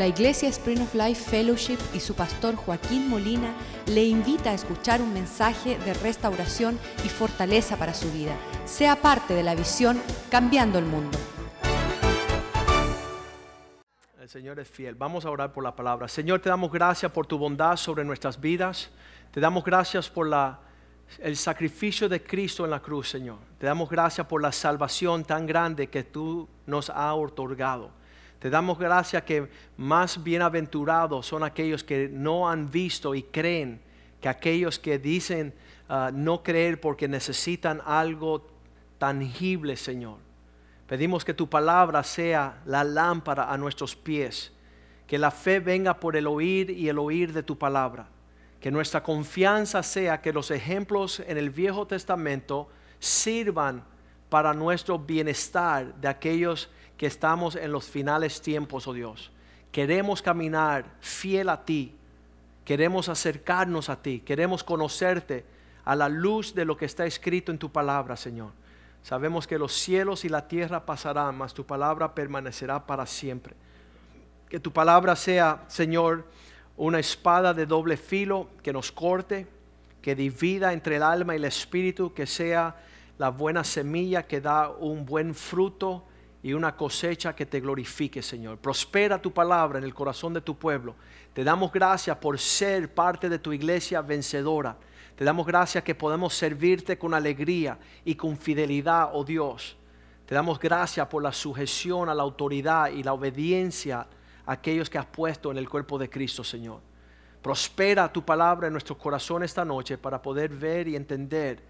La Iglesia Spring of Life Fellowship y su pastor Joaquín Molina le invita a escuchar un mensaje de restauración y fortaleza para su vida. Sea parte de la visión Cambiando el Mundo. El Señor es fiel. Vamos a orar por la palabra. Señor, te damos gracias por tu bondad sobre nuestras vidas. Te damos gracias por la, el sacrificio de Cristo en la cruz, Señor. Te damos gracias por la salvación tan grande que tú nos has otorgado. Te damos gracias que más bienaventurados son aquellos que no han visto y creen que aquellos que dicen ah, no creer porque necesitan algo tangible, Señor. Pedimos que tu palabra sea la lámpara a nuestros pies, que la fe venga por el oír y el oír de tu palabra, que nuestra confianza sea que los ejemplos en el Viejo Testamento sirvan para nuestro bienestar de aquellos que estamos en los finales tiempos, oh Dios. Queremos caminar fiel a ti. Queremos acercarnos a ti. Queremos conocerte a la luz de lo que está escrito en tu palabra, Señor. Sabemos que los cielos y la tierra pasarán, mas tu palabra permanecerá para siempre. Que tu palabra sea, Señor, una espada de doble filo que nos corte, que divida entre el alma y el espíritu, que sea la buena semilla que da un buen fruto y una cosecha que te glorifique, Señor. Prospera tu palabra en el corazón de tu pueblo. Te damos gracias por ser parte de tu iglesia vencedora. Te damos gracias que podemos servirte con alegría y con fidelidad, oh Dios. Te damos gracias por la sujeción a la autoridad y la obediencia a aquellos que has puesto en el cuerpo de Cristo, Señor. Prospera tu palabra en nuestro corazón esta noche para poder ver y entender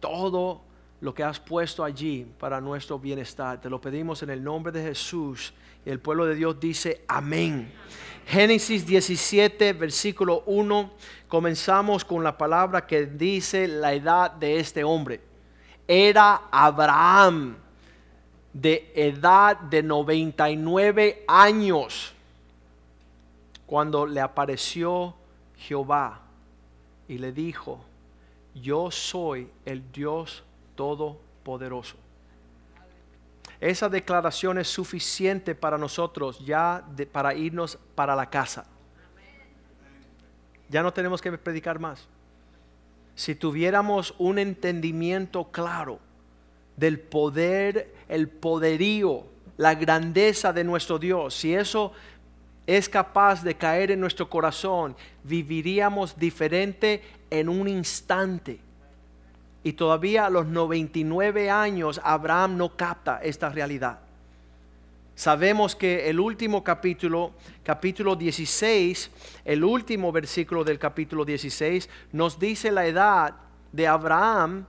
todo lo que has puesto allí para nuestro bienestar. Te lo pedimos en el nombre de Jesús. Y el pueblo de Dios dice amén. Génesis 17, versículo 1. Comenzamos con la palabra que dice la edad de este hombre. Era Abraham de edad de 99 años cuando le apareció Jehová y le dijo, yo soy el Dios Todopoderoso. Esa declaración es suficiente para nosotros ya para irnos para la casa. Ya no tenemos que predicar más. Si tuviéramos un entendimiento claro del poder, el poderío, la grandeza de nuestro Dios, si eso es capaz de caer en nuestro corazón, viviríamos diferente en un instante. Y todavía a los 99 años Abraham no capta esta realidad. Sabemos que el último capítulo, capítulo 16, el último versículo del capítulo 16, nos dice la edad de Abraham.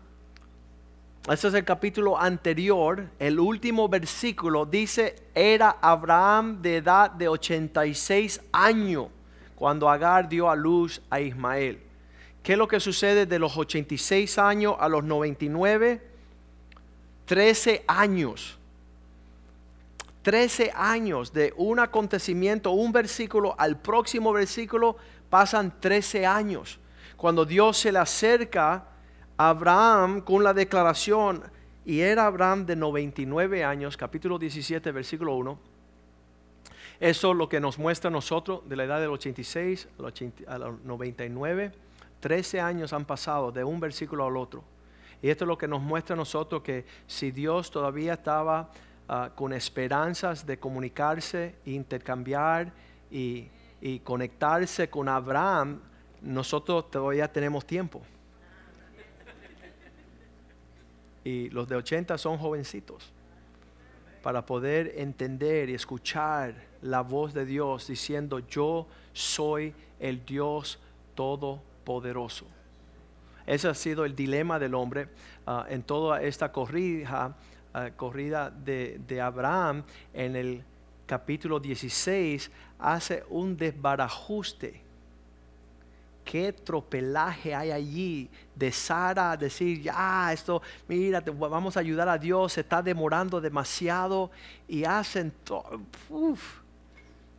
Este es el capítulo anterior. El último versículo dice, era Abraham de edad de 86 años cuando Agar dio a luz a Ismael. ¿Qué es lo que sucede de los 86 años a los 99? 13 años. 13 años de un acontecimiento, un versículo al próximo versículo, pasan 13 años. Cuando Dios se le acerca a Abraham con la declaración, y era Abraham de 99 años, capítulo 17, versículo 1. Eso es lo que nos muestra a nosotros de la edad del 86 a los 99 Trece años han pasado de un versículo al otro. Y esto es lo que nos muestra a nosotros que si Dios todavía estaba ah, con esperanzas de comunicarse, intercambiar y, y conectarse con Abraham, nosotros todavía tenemos tiempo. Y los de 80 son jovencitos para poder entender y escuchar la voz de Dios diciendo, yo soy el Dios todo poderoso. Ese ha sido el dilema del hombre ah, en toda esta corrida, ah, corrida de, Abraham en el capítulo 16 hace un desbarajuste. Qué tropelaje hay allí de Sara decir, ya, esto, mira, vamos a ayudar a Dios, se está demorando demasiado y hacen,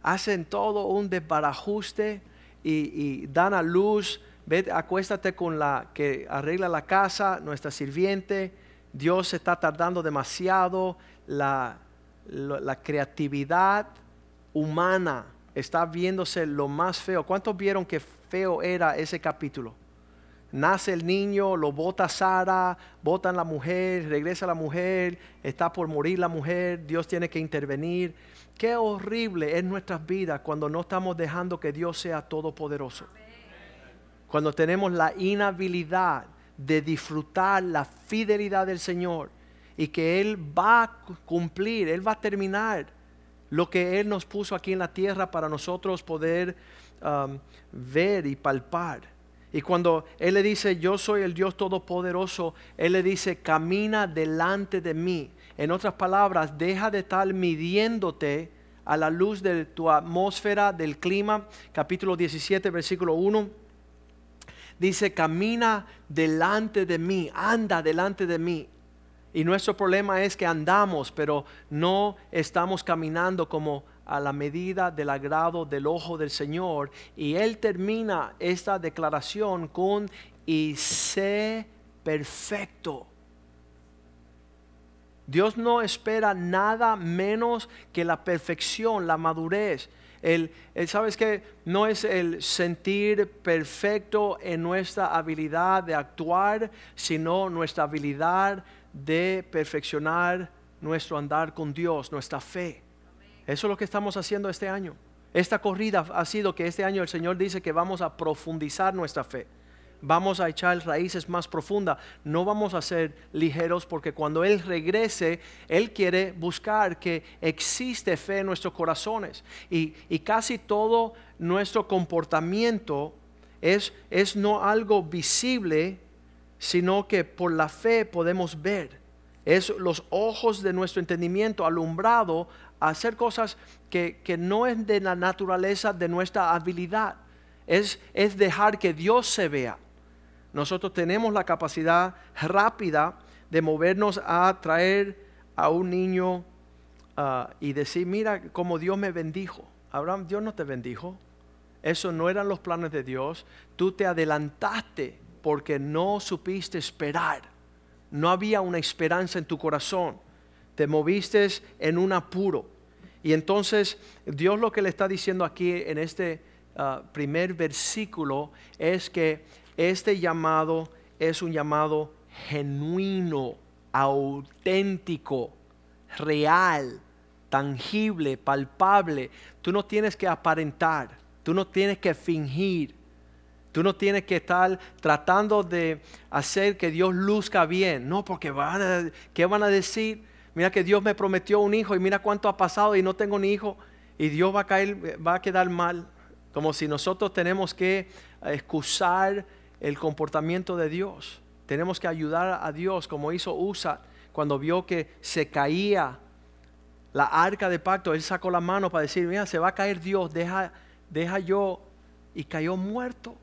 hacen todo un desbarajuste y dan a luz Vete, acuéstate con la que arregla la casa, nuestra sirviente. Dios está tardando demasiado. La, creatividad humana está viéndose lo más feo. ¿Cuántos vieron que feo era ese capítulo? Nace el niño, lo bota Sara, botan la mujer, regresa la mujer, está por morir la mujer, Dios tiene que intervenir. Qué horrible es nuestras vidas cuando no estamos dejando que Dios sea todopoderoso. Cuando tenemos la inhabilidad de disfrutar la fidelidad del Señor y que Él va a cumplir, Él va a terminar lo que Él nos puso aquí en la tierra para nosotros poder um, ver y palpar. Y cuando Él le dice, yo soy el Dios Todopoderoso, Él le dice, camina delante de mí. En otras palabras, deja de estar midiéndote a la luz de tu atmósfera, del clima. Capítulo 17, versículo 1. Dice, camina delante de mí, anda delante de mí. Y nuestro problema es que andamos, pero no estamos caminando como a la medida del agrado del ojo del Señor. Y Él termina esta declaración con, y sé perfecto. Dios no espera nada menos que la perfección, la madurez. El, ¿Sabes que No es el sentir perfecto en nuestra habilidad de actuar, sino nuestra habilidad de perfeccionar nuestro andar con Dios, nuestra fe. Eso es lo que estamos haciendo este año. Esta corrida ha sido que este año el Señor dice que vamos a profundizar nuestra fe. Vamos a echar raíces más profundas. No vamos a ser ligeros porque cuando Él regrese, Él quiere buscar que existe fe en nuestros corazones. Y, y casi todo nuestro comportamiento es, es no algo visible, sino que por la fe podemos ver. Es los ojos de nuestro entendimiento alumbrado a hacer cosas que, no es de la naturaleza de nuestra habilidad. Es, es dejar que Dios se vea. Nosotros tenemos la capacidad rápida de movernos a traer a un niño ah, y decir, mira cómo Dios me bendijo. Abraham, Dios no te bendijo. Eso no eran los planes de Dios. Tú te adelantaste porque no supiste esperar. No había una esperanza en tu corazón. Te moviste en un apuro. Y entonces Dios lo que le está diciendo aquí en este ah, primer versículo es que este llamado es un llamado genuino, auténtico, real, tangible, palpable. Tú no tienes que aparentar, tú no tienes que fingir. Tú no tienes que estar tratando de hacer que Dios luzca bien. No, porque van a, ¿qué van a decir? Mira que Dios me prometió un hijo y mira cuánto ha pasado y no tengo ni hijo. Y Dios va a caer, va a quedar mal. Como si nosotros tenemos que excusar el comportamiento de Dios. Tenemos que ayudar a Dios como hizo Usa cuando vio que se caía la arca de pacto. Él sacó la mano para decir, mira, se va a caer Dios, deja, deja yo. Y cayó muerto.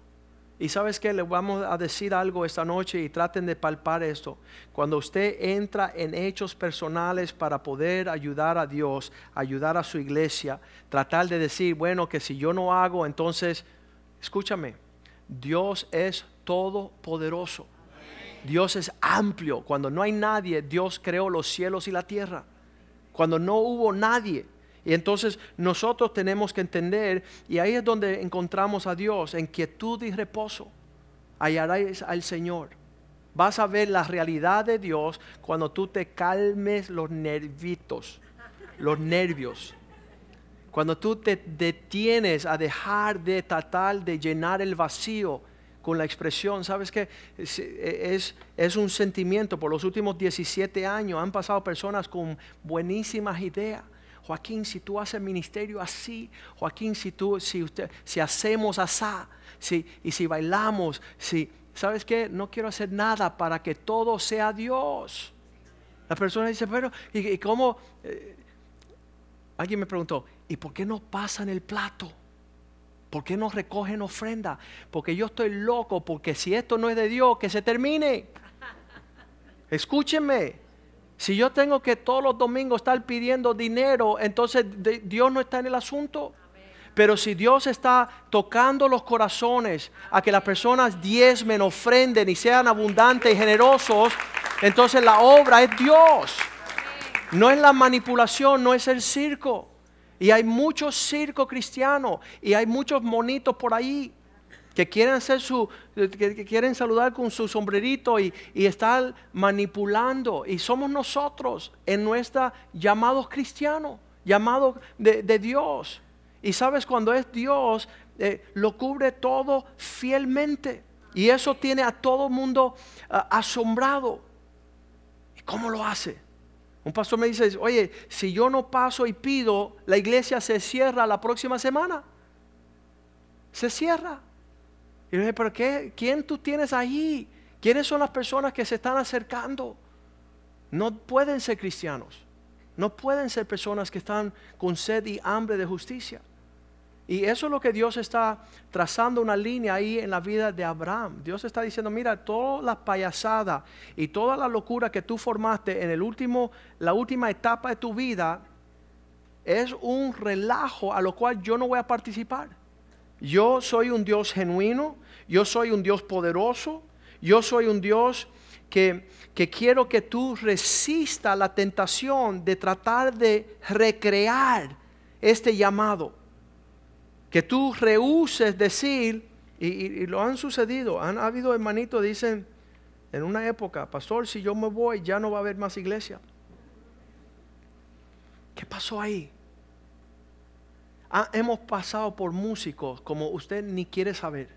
Y sabes que le vamos a decir algo esta noche y traten de palpar esto. Cuando usted entra en hechos personales para poder ayudar a Dios, ayudar a su iglesia, tratar de decir, bueno, que si yo no hago, entonces, escúchame, Dios es todopoderoso. Dios es amplio. Cuando no hay nadie, Dios creó los cielos y la tierra. Cuando no hubo nadie, y entonces nosotros tenemos que entender, y ahí es donde encontramos a Dios, en quietud y reposo. Hallarás al Señor. Vas a ver la realidad de Dios cuando tú te calmes los nervitos, los nervios. Cuando tú te detienes a dejar de tratar de llenar el vacío con la expresión, ¿sabes qué? Es, es, un sentimiento. Por los últimos 17 años han pasado personas con buenísimas ideas Joaquín, si tú haces ministerio así, Joaquín, si tú, si usted, si hacemos asá, si, y si bailamos, si, ¿sabes qué? No quiero hacer nada para que todo sea Dios. La persona dice, pero, ¿y, cómo? Eh, alguien me preguntó, ¿y por qué no pasan el plato? ¿Por qué no recogen ofrenda? Porque yo estoy loco, porque si esto no es de Dios, que se termine. Escúchenme. Si yo tengo que todos los domingos estar pidiendo dinero, entonces Dios no está en el asunto. Pero si Dios está tocando los corazones a que las personas diezmen, ofrenden y sean abundantes y generosos, entonces la obra es Dios. No es la manipulación, no es el circo. Y hay muchos circos cristianos y hay muchos monitos por ahí que quieren hacer su, que, quieren saludar con su sombrerito y, y estar manipulando. Y somos nosotros en nuestra llamados cristianos, llamados de, Dios. Y sabes, cuando es Dios, eh, lo cubre todo fielmente. Y eso tiene a todo mundo ah, asombrado. ¿Y cómo lo hace? Un pastor me dice, oye, si yo no paso y pido, la iglesia se cierra la próxima semana. Se cierra. Y yo dije, pero qué, ¿quién tú tienes ahí? ¿Quiénes son las personas que se están acercando? No pueden ser cristianos. No pueden ser personas que están con sed y hambre de justicia. Y eso es lo que Dios está trazando una línea ahí en la vida de Abraham. Dios está diciendo, mira, toda la payasada y toda la locura que tú formaste en el último, la última etapa de tu vida es un relajo a lo cual yo no voy a participar. Yo soy un Dios genuino, yo soy un Dios poderoso, yo soy un Dios que, que quiero que tú resista la tentación de tratar de recrear este llamado. Que tú rehuses decir, y, lo han sucedido, han habido hermanitos, dicen, en una época, pastor, si yo me voy, ya no va a haber más iglesia. ¿Qué pasó ahí? Ah, hemos pasado por músicos como usted ni quiere saber.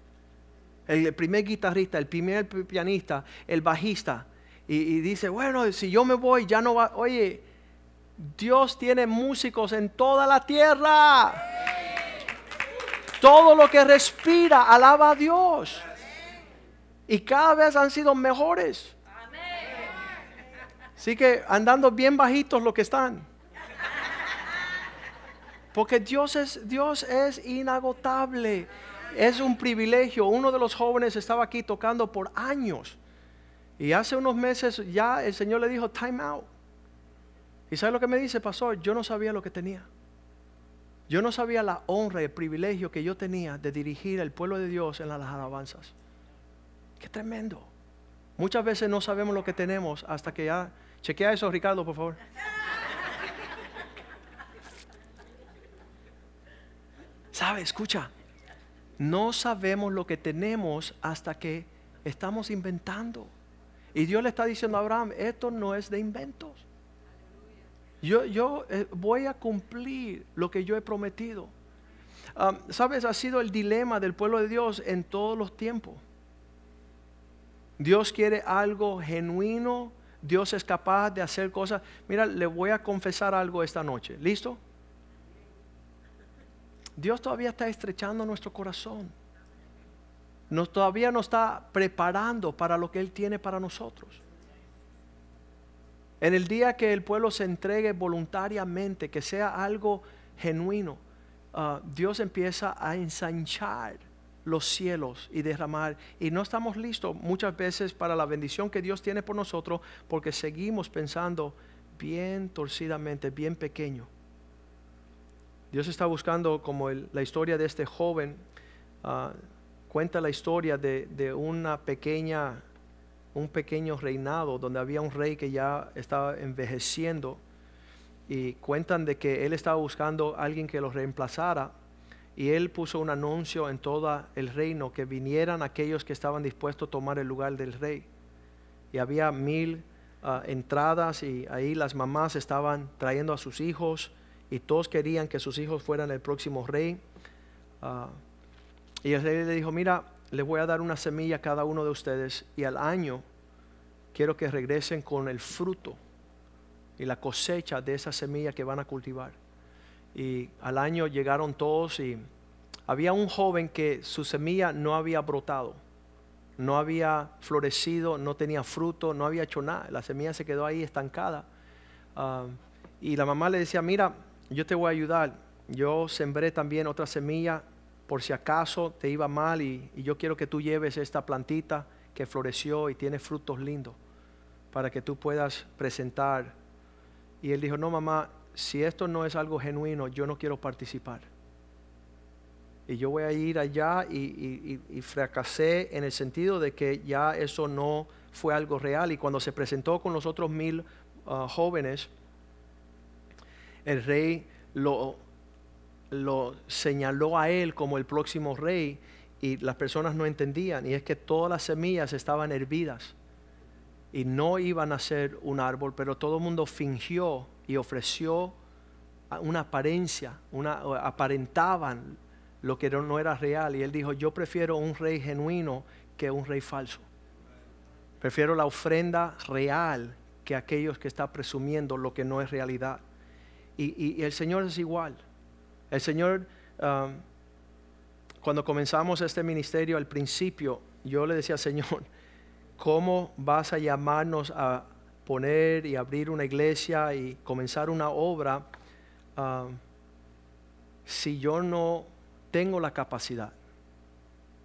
El primer guitarrista, el primer pianista, el bajista. Y, dice, bueno, si yo me voy, ya no va. Oye, Dios tiene músicos en toda la tierra. Todo lo que respira alaba a Dios. Y cada vez han sido mejores. Así que andando bien bajitos lo que están. Porque Dios es, Dios es inagotable. Es un privilegio. Uno de los jóvenes estaba aquí tocando por años. Y hace unos meses ya el Señor le dijo, time out. ¿Y sabe lo que me dice, pastor? Yo no sabía lo que tenía. Yo no sabía la honra y el privilegio que yo tenía de dirigir al pueblo de Dios en las alabanzas. Qué tremendo. Muchas veces no sabemos lo que tenemos hasta que ya... Chequea eso, Ricardo, por favor. ¿Sabe? Escucha. No sabemos lo que tenemos hasta que estamos inventando. Y Dios le está diciendo a Abraham, esto no es de inventos. Yo, yo eh, voy a cumplir lo que yo he prometido. Sabes, ha sido el dilema del pueblo de Dios en todos los tiempos. Dios quiere algo genuino, Dios es capaz de hacer cosas. Mira, le voy a confesar algo esta noche. ¿Listo? Dios todavía está estrechando nuestro corazón. Nos, todavía nos está preparando para lo que Él tiene para nosotros. En el día que el pueblo se entregue voluntariamente, que sea algo genuino, ah, Dios empieza a ensanchar los cielos y derramar. Y no estamos listos muchas veces para la bendición que Dios tiene por nosotros porque seguimos pensando bien torcidamente, bien pequeño. Dios está buscando como la historia de este joven, ah, cuenta la historia de, una pequeña, un pequeño reinado donde había un rey que ya estaba envejeciendo y cuentan de que él estaba buscando alguien que lo reemplazara y él puso un anuncio en todo el reino que vinieran aquellos que estaban dispuestos a tomar el lugar del rey. Y había mil ah, entradas y ahí las mamás estaban trayendo a sus hijos y todos querían que sus hijos fueran el próximo rey. Ah, y el rey le dijo, mira, les voy a dar una semilla a cada uno de ustedes y al año quiero que regresen con el fruto y la cosecha de esa semilla que van a cultivar. Y al año llegaron todos y había un joven que su semilla no había brotado, no había florecido, no tenía fruto, no había hecho nada. La semilla se quedó ahí estancada. Ah, y la mamá le decía, mira, yo te voy a ayudar. Yo sembré también otra semilla por si acaso te iba mal y, yo quiero que tú lleves esta plantita que floreció y tiene frutos lindos para que tú puedas presentar. Y él dijo, no mamá, si esto no es algo genuino, yo no quiero participar. Y yo voy a ir allá y, fracasé en el sentido de que ya eso no fue algo real. Y cuando se presentó con los otros mil ah, jóvenes, el rey lo lo señaló a él como el próximo rey y las personas no entendían. Y es que todas las semillas estaban hervidas y no iban a ser un árbol, pero todo el mundo fingió y ofreció una apariencia, una, aparentaban lo que no era real. Y él dijo, yo prefiero un rey genuino que un rey falso. Prefiero la ofrenda real que aquellos que están presumiendo lo que no es realidad. Y, el Señor es igual. El Señor, um, cuando comenzamos este ministerio al principio, yo le decía, Señor, ¿cómo vas a llamarnos a poner y abrir una iglesia y comenzar una obra um, si yo no tengo la capacidad?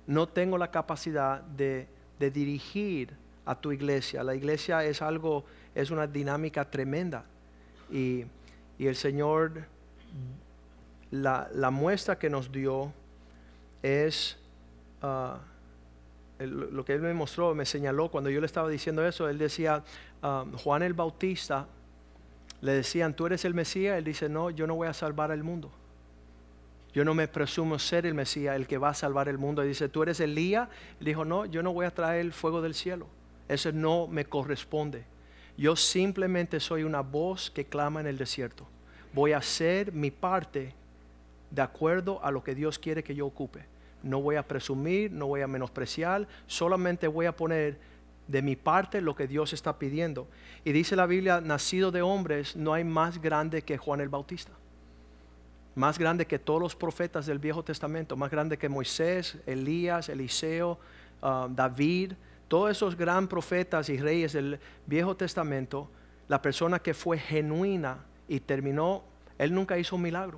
No tengo la capacidad de, de dirigir a tu iglesia. La iglesia es algo es una dinámica tremenda. Y, el Señor, la, muestra que nos dio es ah, lo que Él me mostró, me señaló cuando yo le estaba diciendo eso. Él decía, ah, Juan el Bautista, le decían, tú eres el Mesías. Él dice, no, yo no voy a salvar al mundo. Yo no me presumo ser el Mesías, el que va a salvar el mundo. Y dice, tú eres Elías. Él dijo, no, yo no voy a traer el fuego del cielo. Eso no me corresponde. Yo simplemente soy una voz que clama en el desierto. Voy a hacer mi parte de acuerdo a lo que Dios quiere que yo ocupe. No voy a presumir, no voy a menospreciar, solamente voy a poner de mi parte lo que Dios está pidiendo. Y dice la Biblia, nacido de hombres, no hay más grande que Juan el Bautista. Más grande que todos los profetas del Viejo Testamento, más grande que Moisés, Elías, Eliseo, ah, David todos esos gran profetas y reyes del Viejo Testamento, la persona que fue genuina y terminó, él nunca hizo un milagro.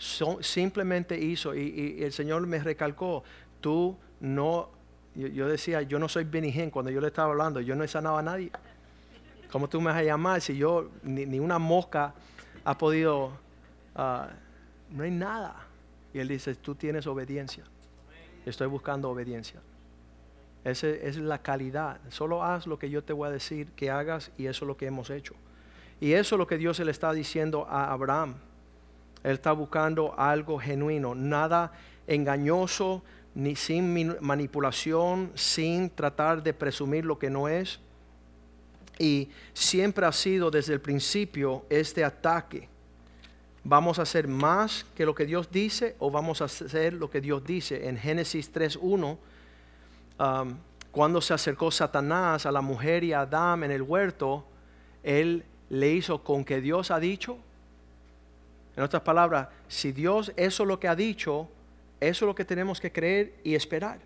Simplemente hizo, y, el Señor me recalcó, tú no, yo, decía, yo no soy Benigen cuando yo le estaba hablando, yo no he sanado a nadie. ¿Cómo tú me vas a llamar si yo, ni, una mosca ha podido, ah, no hay nada? Y él dice, tú tienes obediencia. Estoy buscando obediencia. Esa es la calidad. Solo haz lo que yo te voy a decir que hagas y eso es lo que hemos hecho. Y eso es lo que Dios le está diciendo a Abraham. Él está buscando algo genuino, nada engañoso, ni sin manipulación, sin tratar de presumir lo que no es. Y siempre ha sido desde el principio este ataque. ¿Vamos a hacer más que lo que Dios dice o vamos a hacer lo que Dios dice? En Génesis 3.1 cuando se acercó Satanás a la mujer y a Adán en el huerto, él le hizo con que Dios ha dicho. En otras palabras, si Dios eso es lo que ha dicho, eso es lo que tenemos que creer y esperar.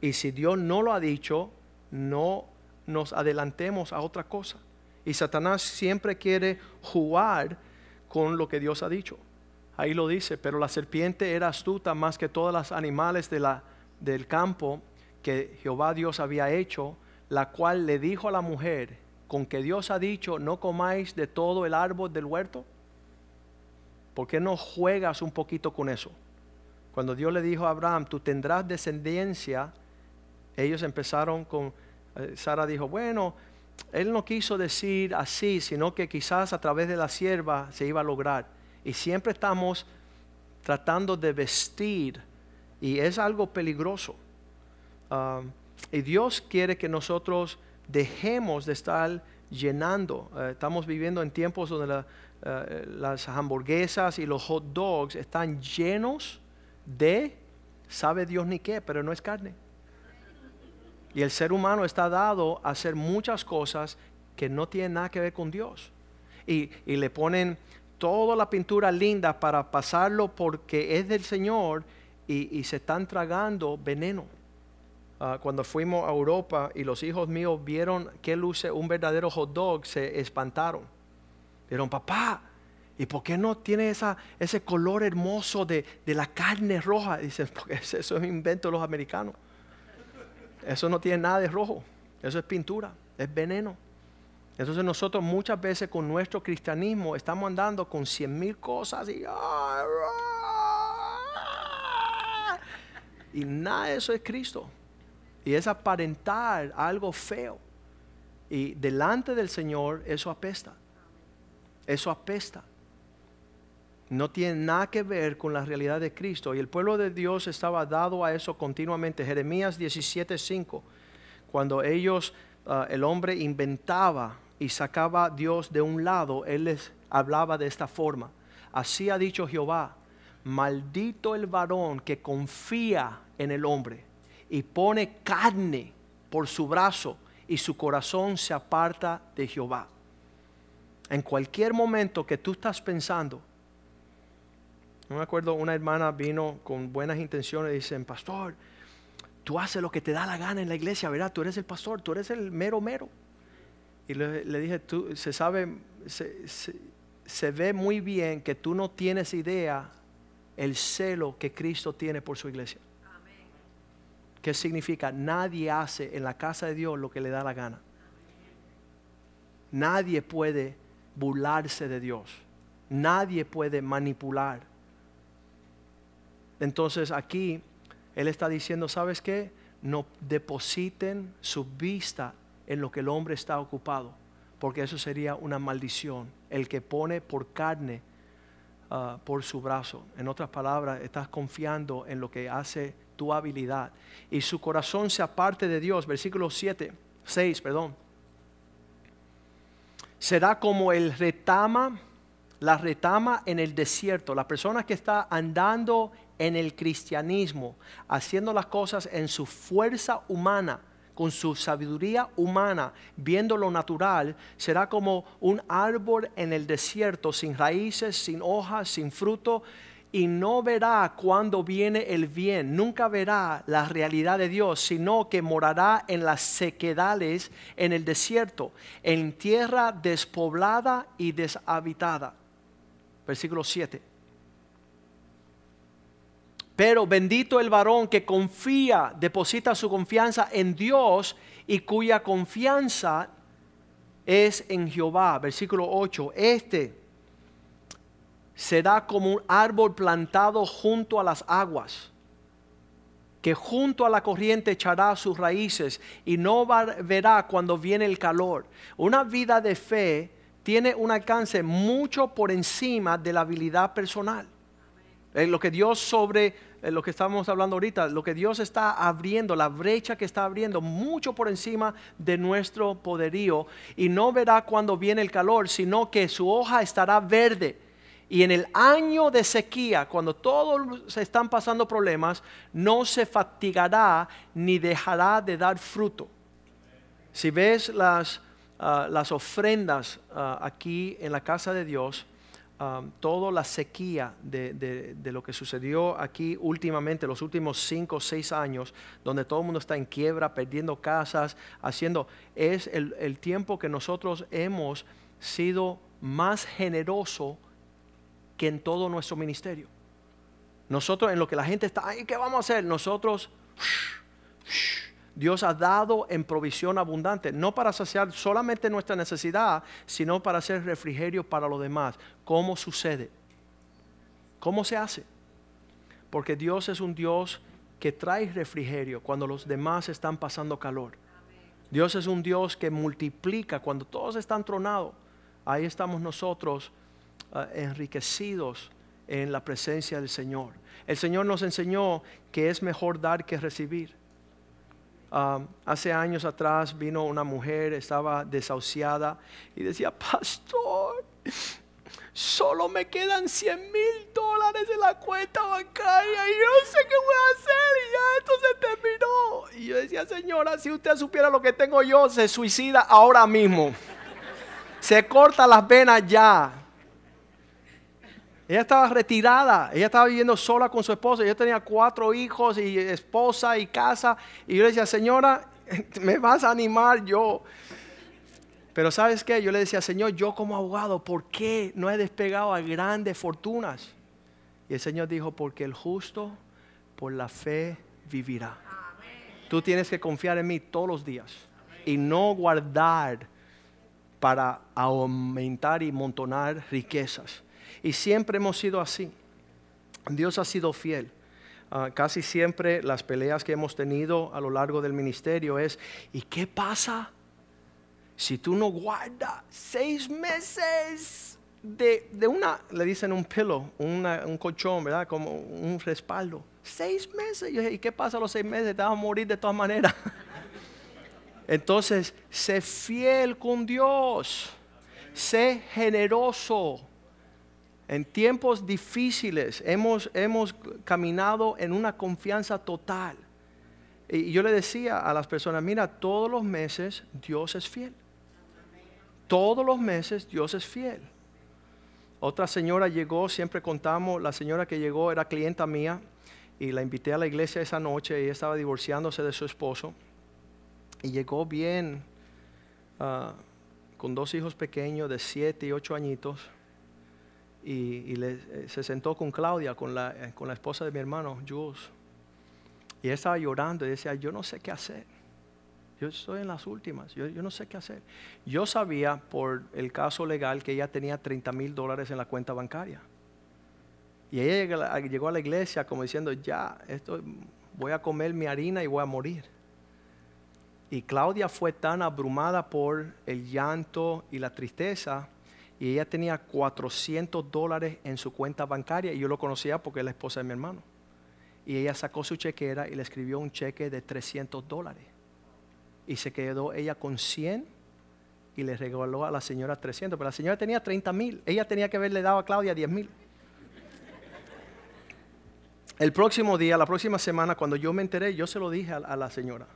Y si Dios no lo ha dicho, no nos adelantemos a otra cosa. Y Satanás siempre quiere jugar con lo que Dios ha dicho. Ahí lo dice, pero la serpiente era astuta más que todos los animales de la, del campo que Jehová Dios había hecho, la cual le dijo a la mujer, con que Dios ha dicho, no comáis de todo el árbol del huerto. ¿Por qué no juegas un poquito con eso? Cuando Dios le dijo a Abraham, tú tendrás descendencia, ellos empezaron con, eh, Sara dijo, bueno, él no quiso decir así, sino que quizás a través de la sierva se iba a lograr. Y siempre estamos tratando de vestir y es algo peligroso. Y Dios quiere que nosotros dejemos de estar llenando. Eh, estamos viviendo en tiempos donde eh, las hamburguesas y los hot dogs están llenos de, sabe Dios ni qué, pero no es carne. Y el ser humano está dado a hacer muchas cosas que no tienen nada que ver con Dios. Y, le ponen toda la pintura linda para pasarlo porque es del Señor y se están tragando veneno. Ah, cuando fuimos a Europa y los hijos míos vieron que luce un verdadero hot dog, se espantaron. Dijeron, papá, ¿y por qué no tiene esa, ese color hermoso de, la carne roja? Dicen, porque eso es un invento de los americanos. Eso no tiene nada de rojo, eso es pintura, es veneno. Entonces nosotros muchas veces con nuestro cristianismo estamos andando con cien mil cosas y, y nada de eso es Cristo. Y es aparentar algo feo. Y delante del Señor eso apesta. Eso apesta. no tiene nada que ver con la realidad de Cristo. Y el pueblo de Dios estaba dado a eso continuamente. Jeremías 17:5, cuando ellos, ah, el hombre inventaba y sacaba a Dios de un lado, él les hablaba de esta forma. Así ha dicho Jehová, maldito el varón que confía en el hombre y pone carne por su brazo y su corazón se aparta de Jehová. En cualquier momento que tú estás pensando, no me acuerdo, una hermana vino con buenas intenciones y dicen, pastor, tú haces lo que te da la gana en la iglesia, ¿verdad? Tú eres el pastor, tú eres el mero mero. Y le, dije, tú, se sabe, se, se ve muy bien que tú no tienes idea el celo que Cristo tiene por su iglesia. ¿Qué significa? Nadie hace en la casa de Dios lo que le da la gana. Nadie puede burlarse de Dios. Nadie puede manipular. Entonces aquí Él está diciendo, ¿sabes qué? No depositen su vista en lo que el hombre está ocupado, porque eso sería una maldición. El que pone por carne ah, por su brazo. En otras palabras, estás confiando en lo que hace tu habilidad. Y su corazón se aparte de Dios. Versículo 7, 6, perdón. Será como el retama, la retama en el desierto. La persona que está andando en el cristianismo, haciendo las cosas en su fuerza humana, con su sabiduría humana, viendo lo natural, será como un árbol en el desierto, sin raíces, sin hojas, sin fruto, y no verá cuando viene el bien, nunca verá la realidad de Dios, sino que morará en las sequedales, en el desierto, en tierra despoblada y deshabitada. Versículo 7. Pero bendito el varón que confía, deposita su confianza en Dios y cuya confianza es en Jehová. Versículo 8. Este será como un árbol plantado junto a las aguas, que junto a la corriente echará sus raíces y no verá cuando viene el calor. Una vida de fe tiene un alcance mucho por encima de la habilidad personal. Eh, lo que Dios sobre eh, lo que estamos hablando ahorita, lo que Dios está abriendo, la brecha que está abriendo, mucho por encima de nuestro poderío. Y no verá cuando viene el calor, sino que su hoja estará verde y en el año de sequía, cuando todos se están pasando problemas, no se fatigará ni dejará de dar fruto. Si ves las, ah, las ofrendas ah, aquí en la casa de Dios, ah, toda la sequía de, lo que sucedió aquí últimamente, los últimos cinco o seis años, donde todo el mundo está en quiebra, perdiendo casas, haciendo, es el, el tiempo que nosotros hemos sido más generosos que en todo nuestro ministerio. Nosotros en lo que la gente está, ay, ¿qué vamos a hacer? Nosotros, Dios ha dado en provisión abundante, no para saciar solamente nuestra necesidad, sino para hacer refrigerio para los demás. ¿Cómo sucede? ¿Cómo se hace? Porque Dios es un Dios que trae refrigerio cuando los demás están pasando calor. Dios es un Dios que multiplica cuando todos están tronados. Ahí estamos nosotros Ah, enriquecidos en la presencia del Señor. El Señor nos enseñó que es mejor dar que recibir. Ah, hace años atrás vino una mujer, estaba desahuciada y decía, pastor, solo me quedan 100 mil dólares en la cuenta bancaria y yo no sé qué voy a hacer y ya esto se terminó. Y yo decía, señora, si usted supiera lo que tengo yo, se suicida ahora mismo. Se corta las venas ya. Ella estaba retirada, ella estaba viviendo sola con su esposo, ella tenía cuatro hijos y esposa y casa. Y yo le decía, señora, me vas a animar yo. Pero sabes qué, yo le decía, Señor, yo como abogado, ¿por qué no he despegado a grandes fortunas? Y el Señor dijo, porque el justo por la fe vivirá. Tú tienes que confiar en mí todos los días y no guardar para aumentar y montonar riquezas. Y siempre hemos sido así. Dios ha sido fiel. Ah, casi siempre las peleas que hemos tenido a lo largo del ministerio es, ¿y qué pasa si tú no guardas seis meses de, de una, le dicen un una- un colchón, ¿verdad? Como un respaldo. Seis meses. ¿y qué pasa a los seis meses? Te vas a morir de todas maneras. Entonces, sé fiel con Dios. Sé generoso. En tiempos difíciles hemos, hemos caminado en una confianza total. Y yo le decía a las personas, mira, todos los meses Dios es fiel. Todos los meses Dios es fiel. Otra señora llegó, siempre contamos, la señora que llegó era clienta mía y la invité a la iglesia esa noche, ella estaba divorciándose de su esposo y llegó bien, ah, con dos hijos pequeños de siete y ocho añitos y, le- eh, se sentó con Claudia, con la, eh, con la esposa de mi hermano, Jules. Y ella estaba llorando y decía, yo no sé qué hacer. Yo estoy en las últimas, yo, yo no sé qué hacer. Yo sabía por el caso legal que ella tenía 30 mil dólares en la cuenta bancaria. Y ella llegó a la iglesia como diciendo, ya, esto, voy a comer mi harina y voy a morir. Y Claudia fue tan abrumada por el llanto y la tristeza, y ella tenía 400 dólares en su cuenta bancaria, y yo lo conocía porque es la esposa de mi hermano. Y ella sacó su chequera y le escribió un cheque de 300 dólares. Y se quedó ella con 100 y le regaló a la señora 300. Pero la señora tenía 30 mil. Ella tenía que haberle dado a Claudia 10 mil. El próximo día, la próxima semana, cuando yo me enteré, yo se lo dije a, a la señora.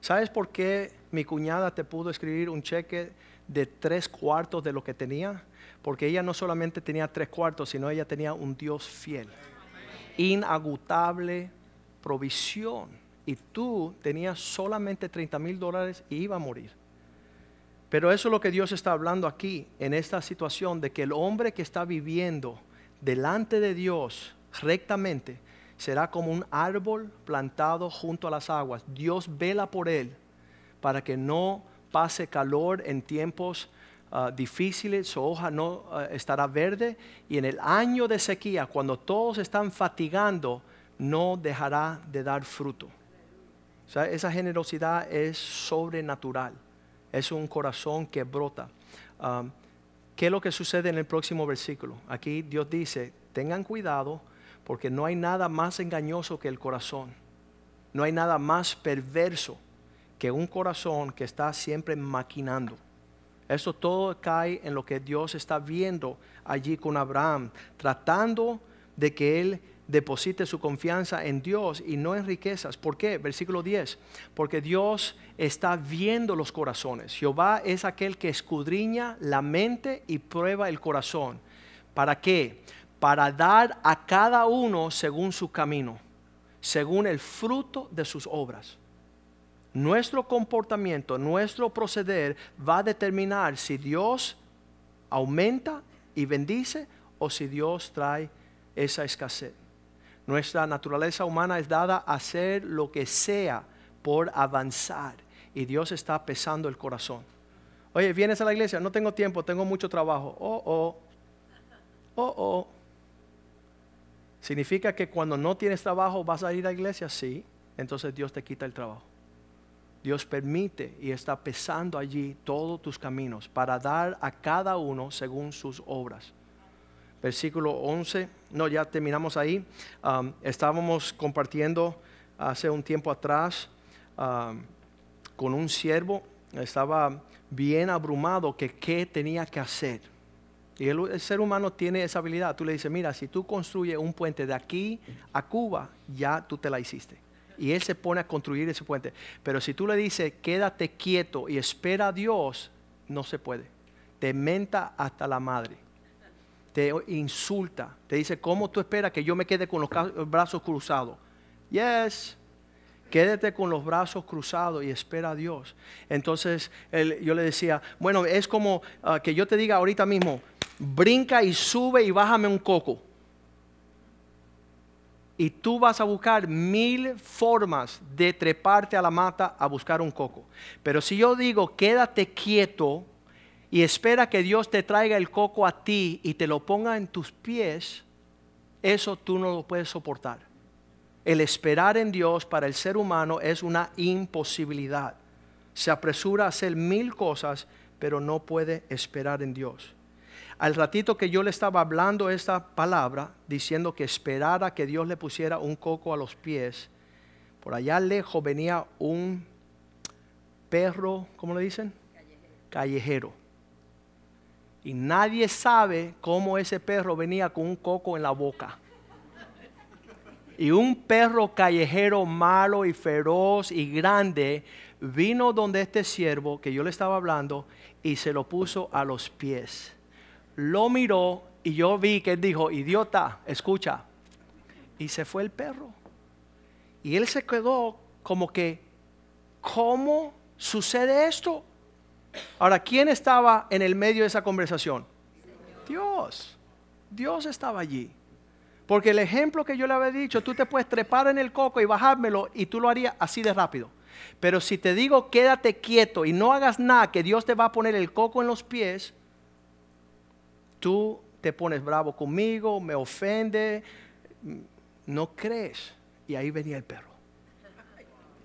¿Sabes por qué mi cuñada te pudo escribir un cheque de tres cuartos de lo que tenía? Porque ella no solamente tenía tres cuartos, sino ella tenía un Dios fiel. Inagotable provisión. Y tú tenías solamente 30 mil dólares y iba a morir. Pero eso es lo que Dios está hablando aquí, en esta situación, de que el hombre que está viviendo delante de Dios rectamente será como un árbol plantado junto a las aguas. Dios vela por él para que no pase calor en tiempos ah, difíciles, su hoja no ah, estará verde y en el año de sequía, cuando todos están fatigando, no dejará de dar fruto. Esa generosidad es sobrenatural. Es un corazón que brota. Um, ¿Qué es lo que sucede en el próximo versículo? Aquí Dios dice, tengan cuidado porque no hay nada más engañoso que el corazón. No hay nada más perverso que un corazón que está siempre maquinando. Eso todo cae en lo que Dios está viendo allí con Abraham, tratando de que él deposite su confianza en Dios y no en riquezas. ¿Por qué? Versículo 10. Porque Dios está viendo los corazones. Jehová es aquel que escudriña la mente y prueba el corazón. ¿Para qué? Para dar a cada uno según su camino, según el fruto de sus obras. Nuestro comportamiento, nuestro proceder va a determinar si Dios aumenta y bendice o si Dios trae esa escasez. Nuestra naturaleza humana es dada a hacer lo que sea por avanzar y Dios está pesando el corazón. Oye, vienes a la iglesia, no tengo tiempo, tengo mucho trabajo. Oh, oh, oh, oh. ¿Significa que cuando no tienes trabajo vas a ir a la iglesia? Sí, entonces Dios te quita el trabajo. Dios permite y está pesando allí todos tus caminos para dar a cada uno según sus obras. Versículo 11, no, ya terminamos ahí. Um, estábamos compartiendo hace un tiempo atrás um, con un siervo, estaba bien abrumado que qué tenía que hacer. Y el, el, ser humano tiene esa habilidad. Tú le dices, mira, si tú construyes un puente de aquí a Cuba, ya tú te la hiciste. Y él se pone a construir ese puente. Pero si tú le dices, quédate quieto y espera a Dios, no se puede. Te menta hasta la madre. Te insulta. Te dice, ¿cómo tú esperas que yo me quede con los brazos cruzados? Yes. Quédate con los brazos cruzados y espera a Dios. Entonces él, yo le decía, bueno, es como uh, que yo te diga ahorita mismo, brinca y sube y bájame un coco. Y tú vas a buscar mil formas de treparte a la mata a buscar un coco. Pero si yo digo, quédate quieto y espera que Dios te traiga el coco a ti y te lo ponga en tus pies, eso tú no lo puedes soportar. El esperar en Dios para el ser humano es una imposibilidad. Se apresura a hacer mil cosas, pero no puede esperar en Dios. Al ratito que yo le estaba hablando esta palabra, diciendo que esperara que Dios le pusiera un coco a los pies, por allá lejos venía un perro, ¿cómo le dicen? Callejero. Y nadie sabe cómo ese perro venía con un coco en la boca. Y un perro callejero malo y feroz y grande vino donde este siervo que yo le estaba hablando y se lo puso a los pies. Lo miró y yo vi que él dijo, idiota, escucha. Y se fue el perro. Y él se quedó como que, ¿cómo sucede esto? Ahora, ¿quién estaba en el medio de esa conversación? Dios. Dios estaba allí. Porque el ejemplo que yo le había dicho, tú te puedes trepar en el coco y bajármelo y tú lo harías así de rápido. Pero si te digo quédate quieto y no hagas nada, que Dios te va a poner el coco en los pies, tú te pones bravo conmigo, me ofende, no crees. Y ahí venía el perro.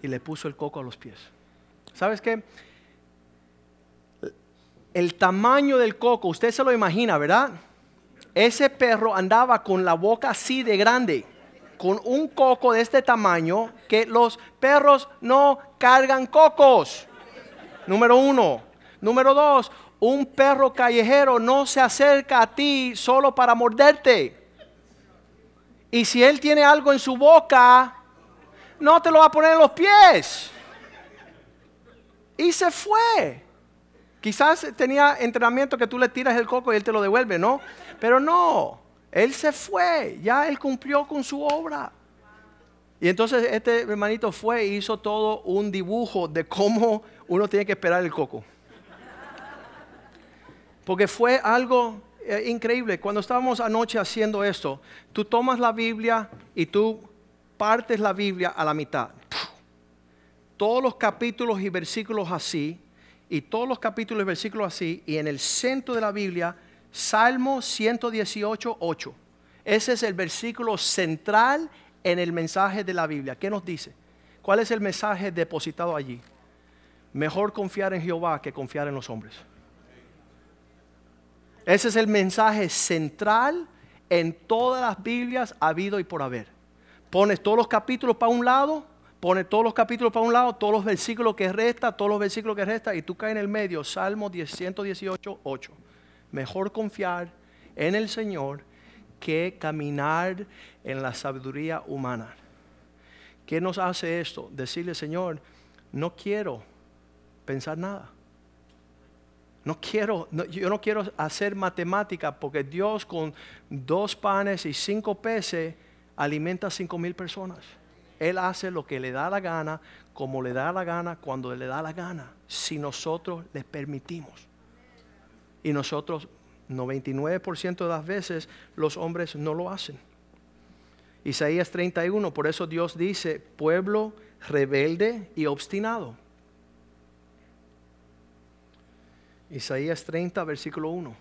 Y le puso el coco a los pies. ¿Sabes qué? El tamaño del coco, usted se lo imagina, ¿verdad? Ese perro andaba con la boca así de grande, con un coco de este tamaño, que los perros no cargan cocos. Número uno. Número dos, un perro callejero no se acerca a ti solo para morderte. Y si él tiene algo en su boca, no te lo va a poner en los pies. Y se fue. Quizás tenía entrenamiento que tú le tiras el coco y él te lo devuelve, ¿no? Pero no, él se fue, ya él cumplió con su obra. Y entonces este hermanito fue e hizo todo un dibujo de cómo uno tiene que esperar el coco. Porque fue algo eh, increíble. Cuando estábamos anoche haciendo esto, tú tomas la Biblia y tú partes la Biblia a la mitad. Todos los capítulos y versículos así, y todos los capítulos y versículos así, y en el centro de la Biblia, Salmo 118, 8. Ese es el versículo central en el mensaje de la Biblia. ¿Qué nos dice? ¿Cuál es el mensaje depositado allí? Mejor confiar en Jehová que confiar en los hombres. Ese es el mensaje central en todas las Biblias habido y por haber. Pones todos los capítulos para un lado, pones todos los capítulos para un lado, todos los versículos que resta, todos los versículos que resta, y tú caes en el medio, Salmo 118, 8. Mejor confiar en el Señor que caminar en la sabiduría humana. ¿Qué nos hace esto? Decirle, Señor, no quiero pensar nada. No quiero, yo no quiero hacer matemática porque Dios con dos panes y cinco peces alimenta cinco mil personas. Él hace lo que le da la gana, como le da la gana, cuando le da la gana, si nosotros le permitimos. Y nosotros, 99% de las veces, los hombres no lo hacen. Isaías 31, por eso Dios dice, pueblo rebelde y obstinado. Isaías 30, versículo 1.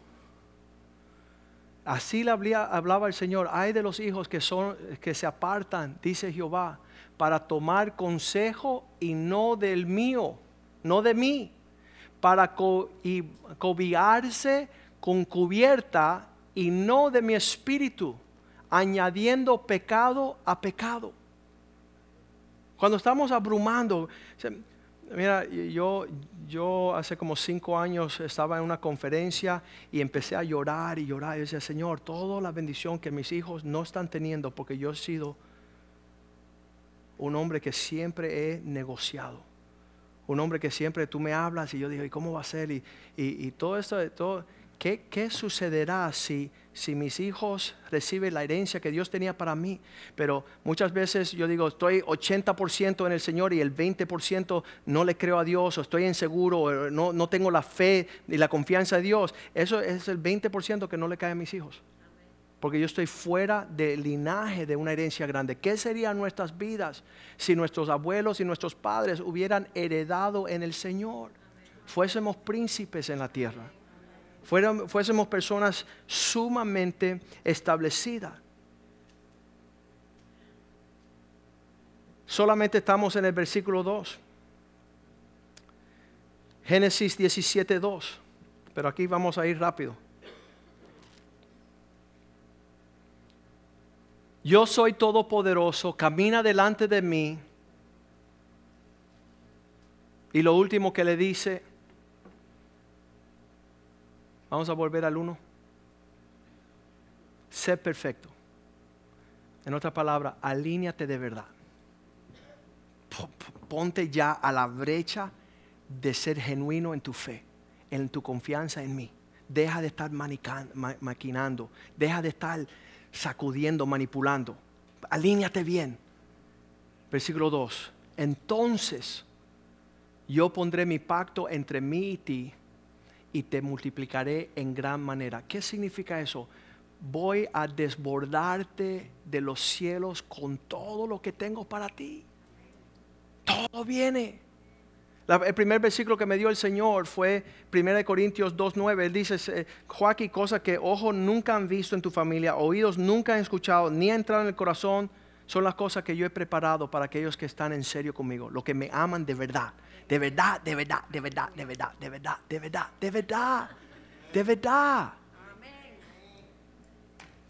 Así le hablaba el Señor, hay de los hijos que, son, que se apartan, dice Jehová, para tomar consejo y no del mío, no de mí, para co cobiarse con cubierta y no de mi espíritu, añadiendo pecado a pecado. Cuando estamos abrumando, Mira, yo, yo hace como cinco años estaba en una conferencia y empecé a llorar y llorar. Y decía, Señor, toda la bendición que mis hijos no están teniendo porque yo he sido un hombre que siempre he negociado. Un hombre que siempre tú me hablas y yo digo, ¿y cómo va a ser? Y, y, y todo esto, todo, ¿qué, ¿qué sucederá si si mis hijos reciben la herencia que Dios tenía para mí. Pero muchas veces yo digo, estoy 80% en el Señor y el 20% no le creo a Dios, o estoy inseguro, o no, no tengo la fe y la confianza de Dios. Eso es el 20% que no le cae a mis hijos. Porque yo estoy fuera del linaje de una herencia grande. ¿Qué serían nuestras vidas si nuestros abuelos y nuestros padres hubieran heredado en el Señor? Fuésemos príncipes en la tierra fuésemos personas sumamente establecidas. Solamente estamos en el versículo 2. Génesis 17, 2. Pero aquí vamos a ir rápido. Yo soy todopoderoso, camina delante de mí. Y lo último que le dice, vamos a volver al uno, sé perfecto. En otra palabra, alíñate de verdad. Ponte ya a la brecha de ser genuino en tu fe, en tu confianza en mí. Deja de estar maquinando, deja de estar sacudiendo, manipulando. Alíñate bien. Versículo 2. Entonces yo pondré mi pacto entre mí y ti y te multiplicaré en gran manera. ¿Qué significa eso? Voy a desbordarte de los cielos con todo lo que tengo para ti. Todo viene el primer versículo que me dio el Señor fue 1 Corintios 2.9. Él dice, Joaquín, cosas que ojos nunca han visto en tu familia, oídos nunca han escuchado, ni han entrado en el corazón, son las cosas que yo he preparado para aquellos que están en serio conmigo, los que me aman de verdad, de verdad, de verdad, de verdad, de verdad, de verdad, de verdad, de verdad, de verdad.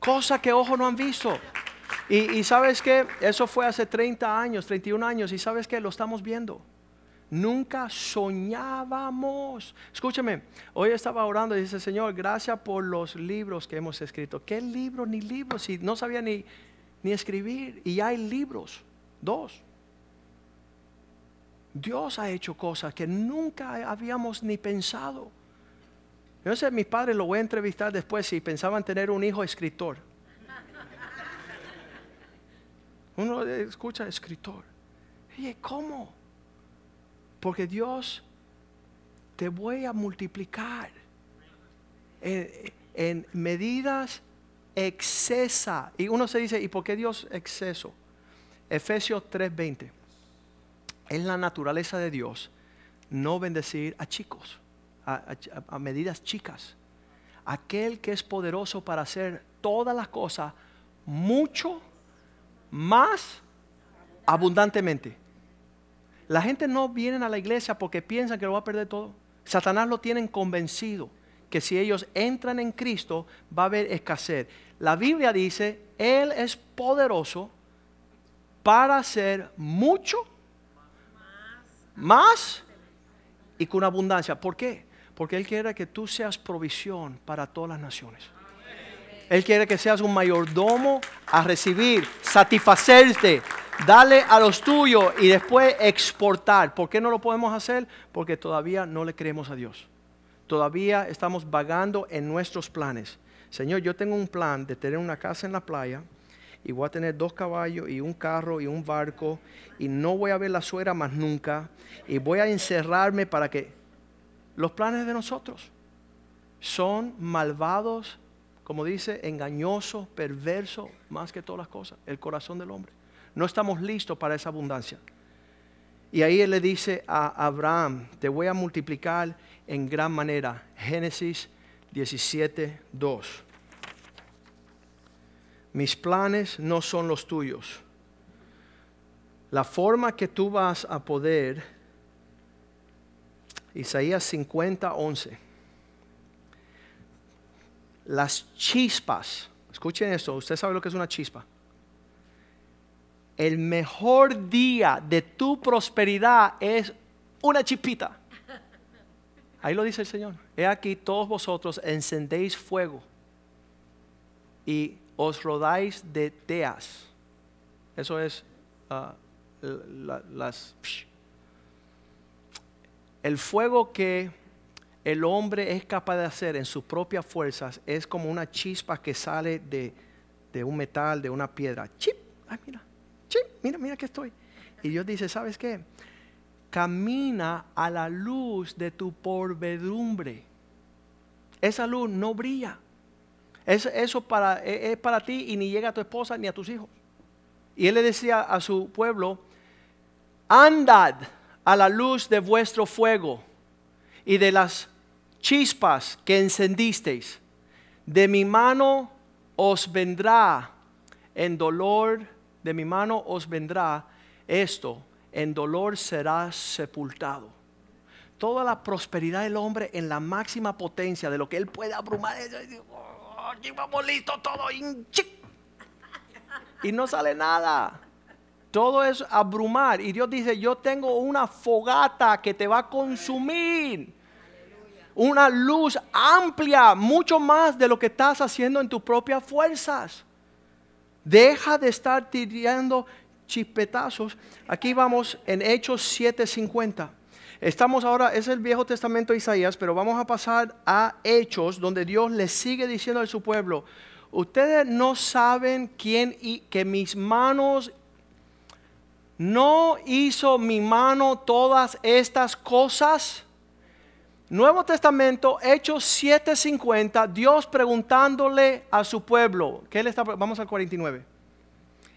Cosas que ojos no han visto. Y, y sabes que eso fue hace 30 años, 31 años, y sabes que lo estamos viendo nunca soñábamos. Escúchame, hoy estaba orando y dice, Señor, gracias por los libros que hemos escrito. ¿Qué libros ni libros? Si no sabía ni, ni escribir y hay libros, dos. Dios ha hecho cosas que nunca habíamos ni pensado. Yo sé, mis padres lo voy a entrevistar después si pensaban tener un hijo escritor. Uno escucha escritor. Oye, ¿cómo? Porque Dios te voy a multiplicar en, medidas excesa. Y uno se dice, ¿y por qué Dios exceso? Efesios 3:20. Es la naturaleza de Dios no bendecir a chicos, a medidas chicas. Aquel que es poderoso para hacer todas las cosas mucho más abundantemente. La gente no viene a la iglesia porque piensan que lo va a perder todo. Satanás lo tienen convencido que si ellos entran en Cristo va a haber escasez. La Biblia dice, Él es poderoso para hacer mucho más y con abundancia. ¿Por qué? Porque Él quiere que tú seas provisión para todas las naciones. Él quiere que seas un mayordomo a recibir, satisfacerte, Dale a los tuyos y después exportar. ¿Por qué no lo podemos hacer? Porque todavía no le creemos a Dios. Todavía estamos vagando en nuestros planes. Señor, yo tengo un plan de tener una casa en la playa y voy a tener dos caballos y un carro y un barco y no voy a ver la suera más nunca y voy a encerrarme para que los planes de nosotros son malvados, como dice, engañosos, perversos, más que todas las cosas, el corazón del hombre. No estamos listos para esa abundancia. Y ahí él le dice a Abraham, te voy a multiplicar en gran manera. Génesis 17, 2. Mis planes no son los tuyos. La forma que tú vas a poder, Isaías 50, 11. Las chispas, escuchen esto, usted sabe lo que es una chispa el mejor día de tu prosperidad es una chipita. Ahí lo dice el Señor. He aquí todos vosotros encendéis fuego y os rodáis de teas. Eso es ah, las... El fuego que el hombre es capaz de hacer en sus propias fuerzas es como una chispa que sale de, de un metal, de una piedra. Chip. Ay, mira mira, mira que estoy. Y Dios dice, ¿sabes qué? Camina a la luz de tu porvedumbre. Esa luz no brilla. eso para, e, es para ti y ni llega a tu esposa ni a tus hijos. Y él le decía a su pueblo, andad a la luz de vuestro fuego y de las chispas que encendisteis. De mi mano os vendrá en dolor de mi mano os vendrá esto, en dolor será sepultado. Toda la prosperidad del hombre en la máxima potencia de lo que él puede abrumar. Aquí vamos listo todo. y no sale nada. Todo es abrumar. Y Dios dice, yo tengo una fogata que te va a consumir. Una luz amplia, mucho más de lo que estás haciendo en tus propias fuerzas. Deja de estar tirando chispetazos. Aquí vamos en Hechos 7:50. Estamos ahora, es el Viejo Testamento de Isaías, pero vamos a pasar a Hechos, donde Dios le sigue diciendo a su pueblo, ustedes no saben quién y que mis manos no hizo mi mano todas estas cosas. Nuevo Testamento, Hechos 7:50, Dios preguntándole a su pueblo, ¿qué le está vamos al 49.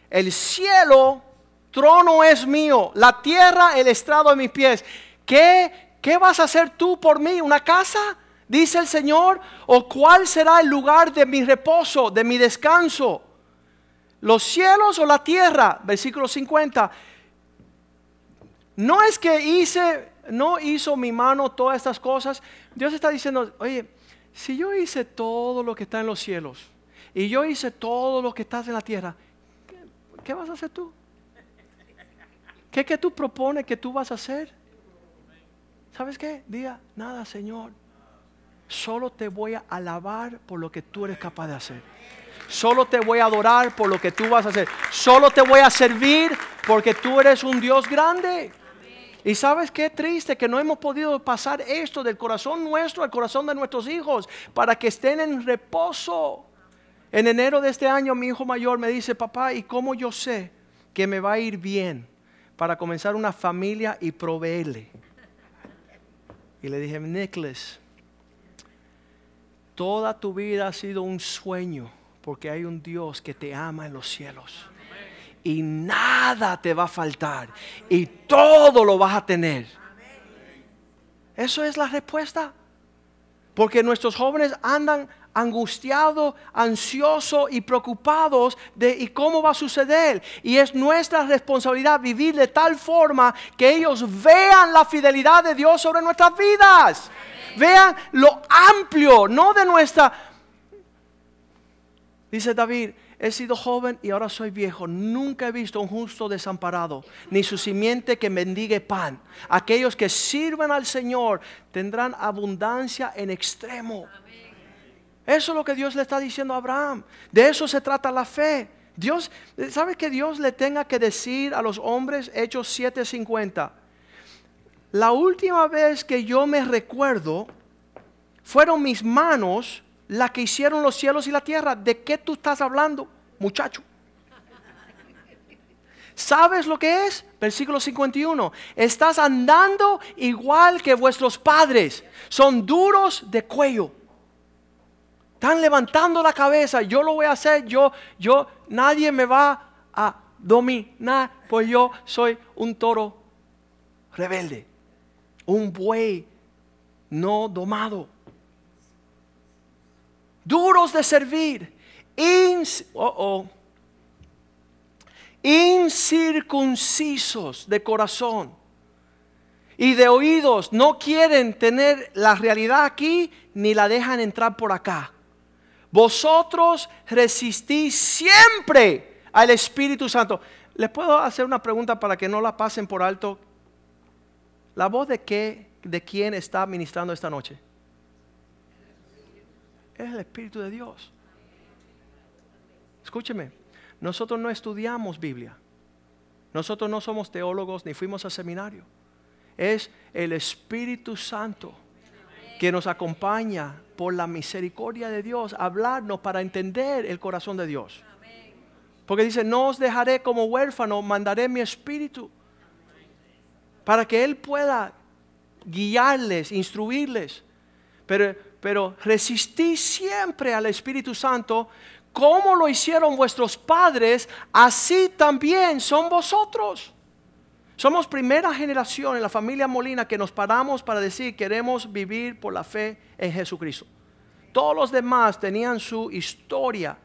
El cielo trono es mío, la tierra el estrado de mis pies. ¿Qué, ¿Qué vas a hacer tú por mí? ¿Una casa? Dice el Señor. ¿O cuál será el lugar de mi reposo, de mi descanso? ¿Los cielos o la tierra? Versículo 50. No es que hice, no hizo mi mano todas estas cosas. Dios está diciendo, oye, si yo hice todo lo que está en los cielos y yo hice todo lo que está en la tierra, ¿qué, vas a hacer tú? ¿Qué que tú propones que tú vas a hacer? ¿Sabes qué? Diga, nada, Señor. Solo te voy a alabar por lo que tú eres capaz de hacer. Solo te voy a adorar por lo que tú vas a hacer. Solo te voy a servir porque tú eres un Dios grande. Y sabes qué triste que no hemos podido pasar esto del corazón nuestro al corazón de nuestros hijos para que estén en reposo. En enero de este año mi hijo mayor me dice, papá, ¿y cómo yo sé que me va a ir bien para comenzar una familia y proveerle? Y le dije, Nicholas, toda tu vida ha sido un sueño porque hay un Dios que te ama en los cielos. Y nada te va a faltar. Y todo lo vas a tener. Eso es la respuesta. Porque nuestros jóvenes andan angustiados, ansiosos y preocupados de y cómo va a suceder. Y es nuestra responsabilidad vivir de tal forma que ellos vean la fidelidad de Dios sobre nuestras vidas. Vean lo amplio, no de nuestra... Dice David, he sido joven y ahora soy viejo. Nunca he visto un justo desamparado, ni su simiente que mendigue pan. Aquellos que sirven al Señor tendrán abundancia en extremo. Eso es lo que Dios le está diciendo a Abraham. De eso se trata la fe. Dios, ¿sabe que Dios le tenga que decir a los hombres, Hechos 7:50? La última vez que yo me recuerdo, fueron mis manos las que hicieron los cielos y la tierra. ¿De qué tú estás hablando, muchacho? ¿Sabes lo que es? Versículo 51. Estás andando igual que vuestros padres. Son duros de cuello están levantando la cabeza, yo lo voy a hacer, yo, yo, nadie me va a dominar, pues yo soy un toro rebelde, un buey no domado, duros de servir, incircuncisos de corazón y de oídos, no quieren tener la realidad aquí ni la dejan entrar por acá. Vosotros resistís siempre al Espíritu Santo. ¿Les puedo hacer una pregunta para que no la pasen por alto? ¿La voz de qué, de quién está ministrando esta noche? Es el Espíritu de Dios. Escúcheme, nosotros no estudiamos Biblia. Nosotros no somos teólogos ni fuimos a seminario. Es el Espíritu Santo que nos acompaña por la misericordia de Dios, hablarnos para entender el corazón de Dios. Porque dice, no os dejaré como huérfano, mandaré mi espíritu para que Él pueda guiarles, instruirles. Pero, pero resistí siempre al Espíritu Santo, como lo hicieron vuestros padres, así también son vosotros. Somos primera generación en la familia Molina que nos paramos para decir queremos vivir por la fe en Jesucristo. Todos los demás tenían su historia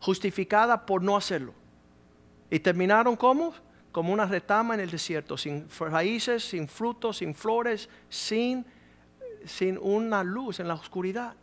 justificada por no hacerlo. Y terminaron como? Como una retama en el desierto, sin raíces, sin frutos, sin flores, sin, sin una luz en la oscuridad.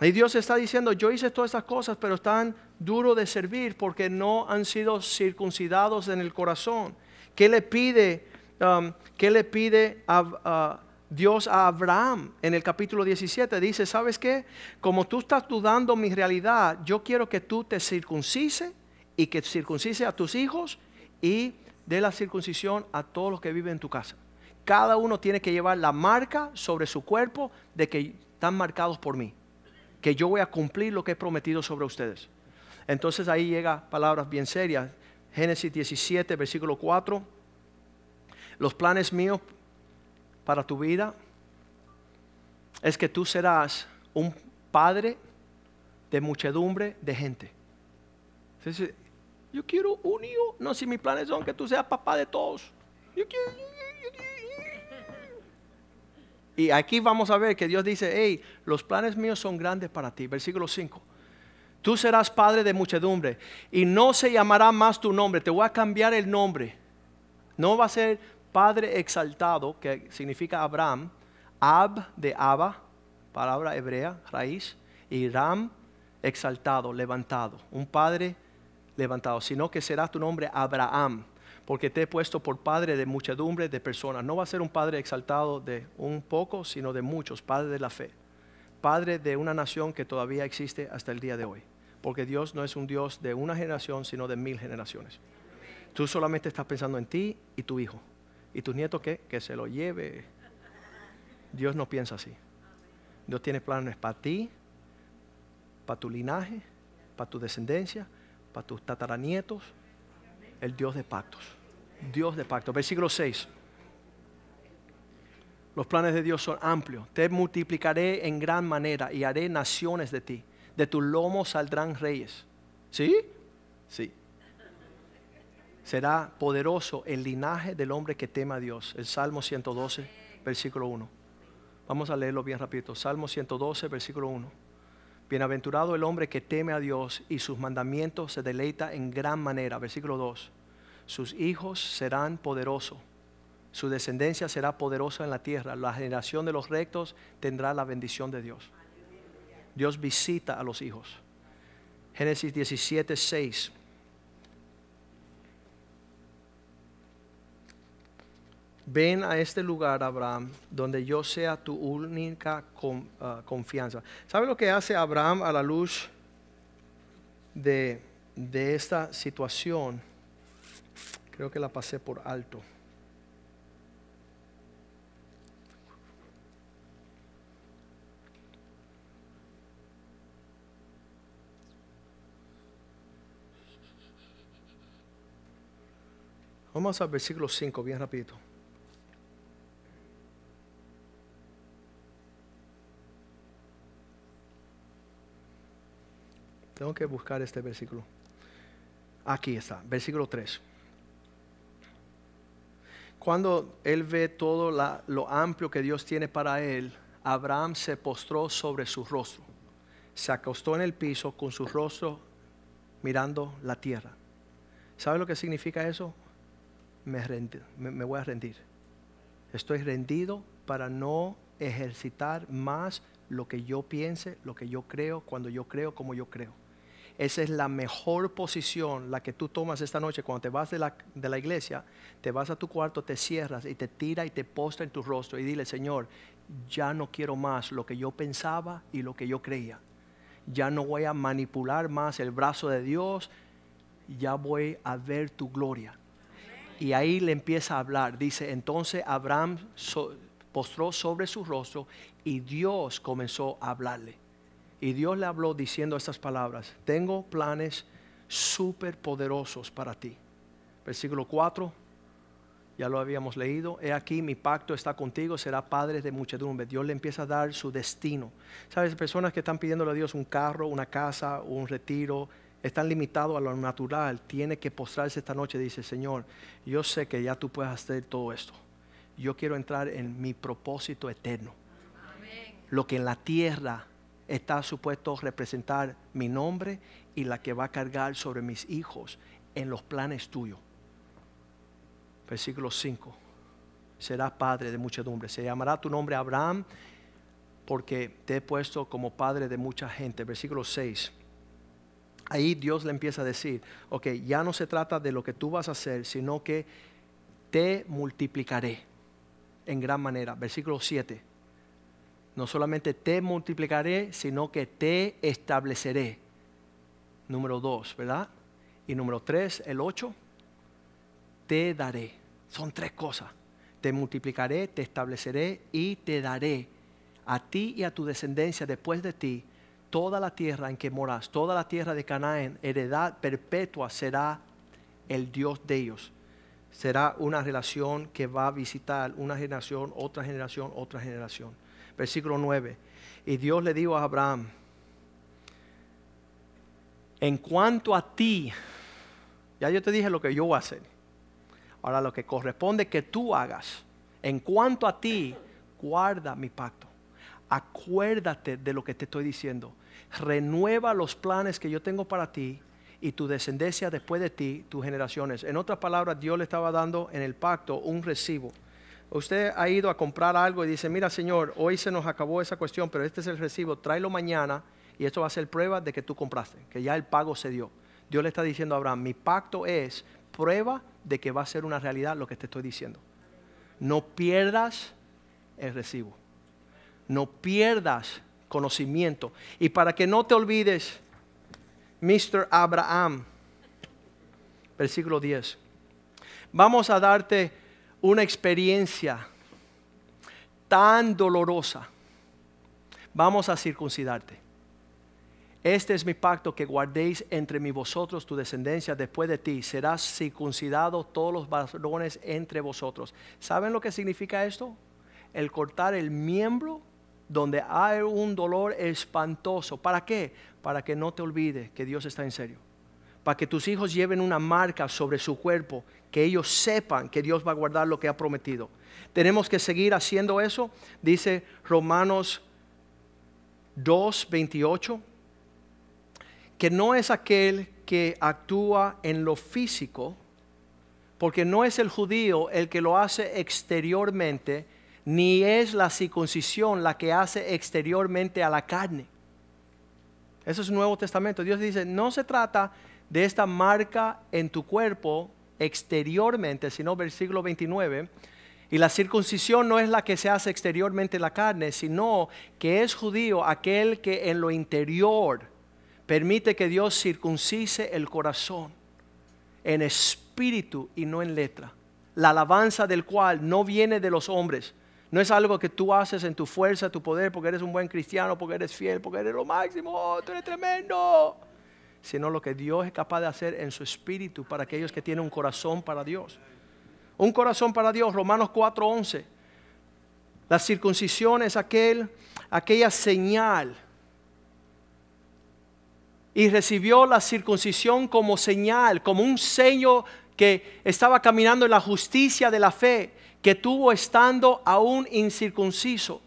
Y Dios está diciendo, yo hice todas estas cosas, pero están duro de servir porque no han sido circuncidados en el corazón. ¿Qué le pide, um, ¿qué le pide a, Dios a Abraham en el capítulo 17? Dice, ¿sabes qué? Como tú estás dudando mi realidad, yo quiero que tú te circuncises y que circuncise a tus hijos y dé la circuncisión a todos los que viven en tu casa. Cada uno tiene que llevar la marca sobre su cuerpo de que están marcados por mí, que yo voy a cumplir lo que he prometido sobre ustedes. Entonces ahí llega palabras bien serias. Génesis 17, versículo 4. Los planes míos para tu vida es que tú serás un padre de muchedumbre de gente. yo quiero un hijo. No, si mis planes son que tú seas papá de todos. Y aquí vamos a ver que Dios dice, hey, los planes míos son grandes para ti. Versículo 5. Tú serás padre de muchedumbre y no se llamará más tu nombre. Te voy a cambiar el nombre. No va a ser padre exaltado, que significa Abraham. Ab de Abba, palabra hebrea, raíz. Y Ram, exaltado, levantado. Un padre levantado. Sino que será tu nombre Abraham. Porque te he puesto por padre de muchedumbre de personas. No va a ser un padre exaltado de un poco, sino de muchos, padre de la fe padre de una nación que todavía existe hasta el día de hoy. Porque Dios no es un Dios de una generación, sino de mil generaciones. Tú solamente estás pensando en ti y tu hijo. ¿Y tu nieto qué? Que se lo lleve. Dios no piensa así. Dios tiene planes para ti, para tu linaje, para tu descendencia, para tus tataranietos. El Dios de pactos. Dios de pactos. Versículo 6. Los planes de Dios son amplios. Te multiplicaré en gran manera y haré naciones de ti. De tu lomo saldrán reyes. ¿Sí? Sí. Será poderoso el linaje del hombre que teme a Dios. El Salmo 112, versículo 1. Vamos a leerlo bien rapidito. Salmo 112, versículo 1. Bienaventurado el hombre que teme a Dios y sus mandamientos se deleita en gran manera. Versículo 2. Sus hijos serán poderosos su descendencia será poderosa en la tierra. La generación de los rectos tendrá la bendición de Dios. Dios visita a los hijos. Génesis 17, 6. Ven a este lugar, Abraham, donde yo sea tu única ah, confianza. ¿Sabe lo que hace Abraham a la luz de, de esta situación? Creo que la pasé por alto. Vamos al versículo 5, bien rapidito. Tengo que buscar este versículo. Aquí está, versículo 3. Cuando él ve todo lo amplio que Dios tiene para él, Abraham se postró sobre su rostro. Se acostó en el piso con su rostro mirando la tierra. ¿Sabe lo que significa eso? me, voy a rendir. Estoy rendido para no ejercitar más lo que yo piense, lo que yo creo, cuando yo creo, como yo creo. Esa es la mejor posición, la que tú tomas esta noche cuando te vas de la, de la iglesia, te vas a tu cuarto, te cierras y te tira y te posta en tu rostro y dile, Señor, ya no quiero más lo que yo pensaba y lo que yo creía. Ya no voy a manipular más el brazo de Dios, ya voy a ver tu gloria y ahí le empieza a hablar. Dice, entonces Abraham postró sobre su rostro y Dios comenzó a hablarle. Y Dios le habló diciendo estas palabras, tengo planes súper poderosos para ti. Versículo 4, ya lo habíamos leído, he aquí mi pacto está contigo, será padre de muchedumbre. Dios le empieza a dar su destino. Sabes, personas que están pidiéndole a Dios un carro, una casa, un retiro, están limitados a lo natural, tiene que postrarse esta noche dice, Señor, yo sé que ya tú puedes hacer todo esto. Yo quiero entrar en mi propósito eterno. Lo que en la tierra está supuesto representar mi nombre y la que va a cargar sobre mis hijos en los planes tuyos. Versículo 5. Serás padre de muchedumbre. Se llamará tu nombre Abraham porque te he puesto como padre de mucha gente. Versículo 6 ahí Dios le empieza a decir, ok, ya no se trata de lo que tú vas a hacer, sino que te multiplicaré en gran manera. Versículo 7. No solamente te multiplicaré, sino que te estableceré. Número 2, ¿verdad? Y número 3, el 8, te daré. Son tres cosas. Te multiplicaré, te estableceré y te daré a ti y a tu descendencia después de ti toda la tierra en que moras, toda la tierra de Canaán, heredad perpetua será el Dios de ellos. Será una relación que va a visitar una generación, otra generación, otra generación. Versículo 9. Y Dios le dijo a Abraham, en cuanto a ti, ya yo te dije lo que yo voy a hacer. Ahora lo que corresponde que tú hagas, en cuanto a ti, guarda mi pacto. Acuérdate de lo que te estoy diciendo renueva los planes que yo tengo para ti y tu descendencia después de ti, tus generaciones. En otras palabras, Dios le estaba dando en el pacto un recibo. Usted ha ido a comprar algo y dice, mira Señor, hoy se nos acabó esa cuestión, pero este es el recibo, tráelo mañana y esto va a ser prueba de que tú compraste, que ya el pago se dio. Dios le está diciendo a Abraham, mi pacto es prueba de que va a ser una realidad lo que te estoy diciendo. No pierdas el recibo. No pierdas conocimiento. Y para que no te olvides, Mr. Abraham, versículo 10, vamos a darte una experiencia tan dolorosa. Vamos a circuncidarte. Este es mi pacto que guardéis entre mí vosotros, tu descendencia después de ti. Serás circuncidado todos los varones entre vosotros. ¿Saben lo que significa esto? El cortar el miembro donde hay un dolor espantoso. ¿Para qué? Para que no te olvides que Dios está en serio. Para que tus hijos lleven una marca sobre su cuerpo, que ellos sepan que Dios va a guardar lo que ha prometido. Tenemos que seguir haciendo eso, dice Romanos 2, 28, que no es aquel que actúa en lo físico, porque no es el judío el que lo hace exteriormente, ni es la circuncisión la que hace exteriormente a la carne. Eso es el Nuevo Testamento. Dios dice, no se trata de esta marca en tu cuerpo exteriormente, sino versículo 29. Y la circuncisión no es la que se hace exteriormente en la carne, sino que es judío aquel que en lo interior permite que Dios circuncise el corazón en espíritu y no en letra. La alabanza del cual no viene de los hombres, no es algo que tú haces en tu fuerza, tu poder, porque eres un buen cristiano, porque eres fiel, porque eres lo máximo, oh, tú eres tremendo. Sino lo que Dios es capaz de hacer en su espíritu para aquellos que tienen un corazón para Dios. Un corazón para Dios, Romanos 4:11. La circuncisión es aquel, aquella señal. Y recibió la circuncisión como señal, como un sello que estaba caminando en la justicia de la fe que tuvo estando aún incircunciso,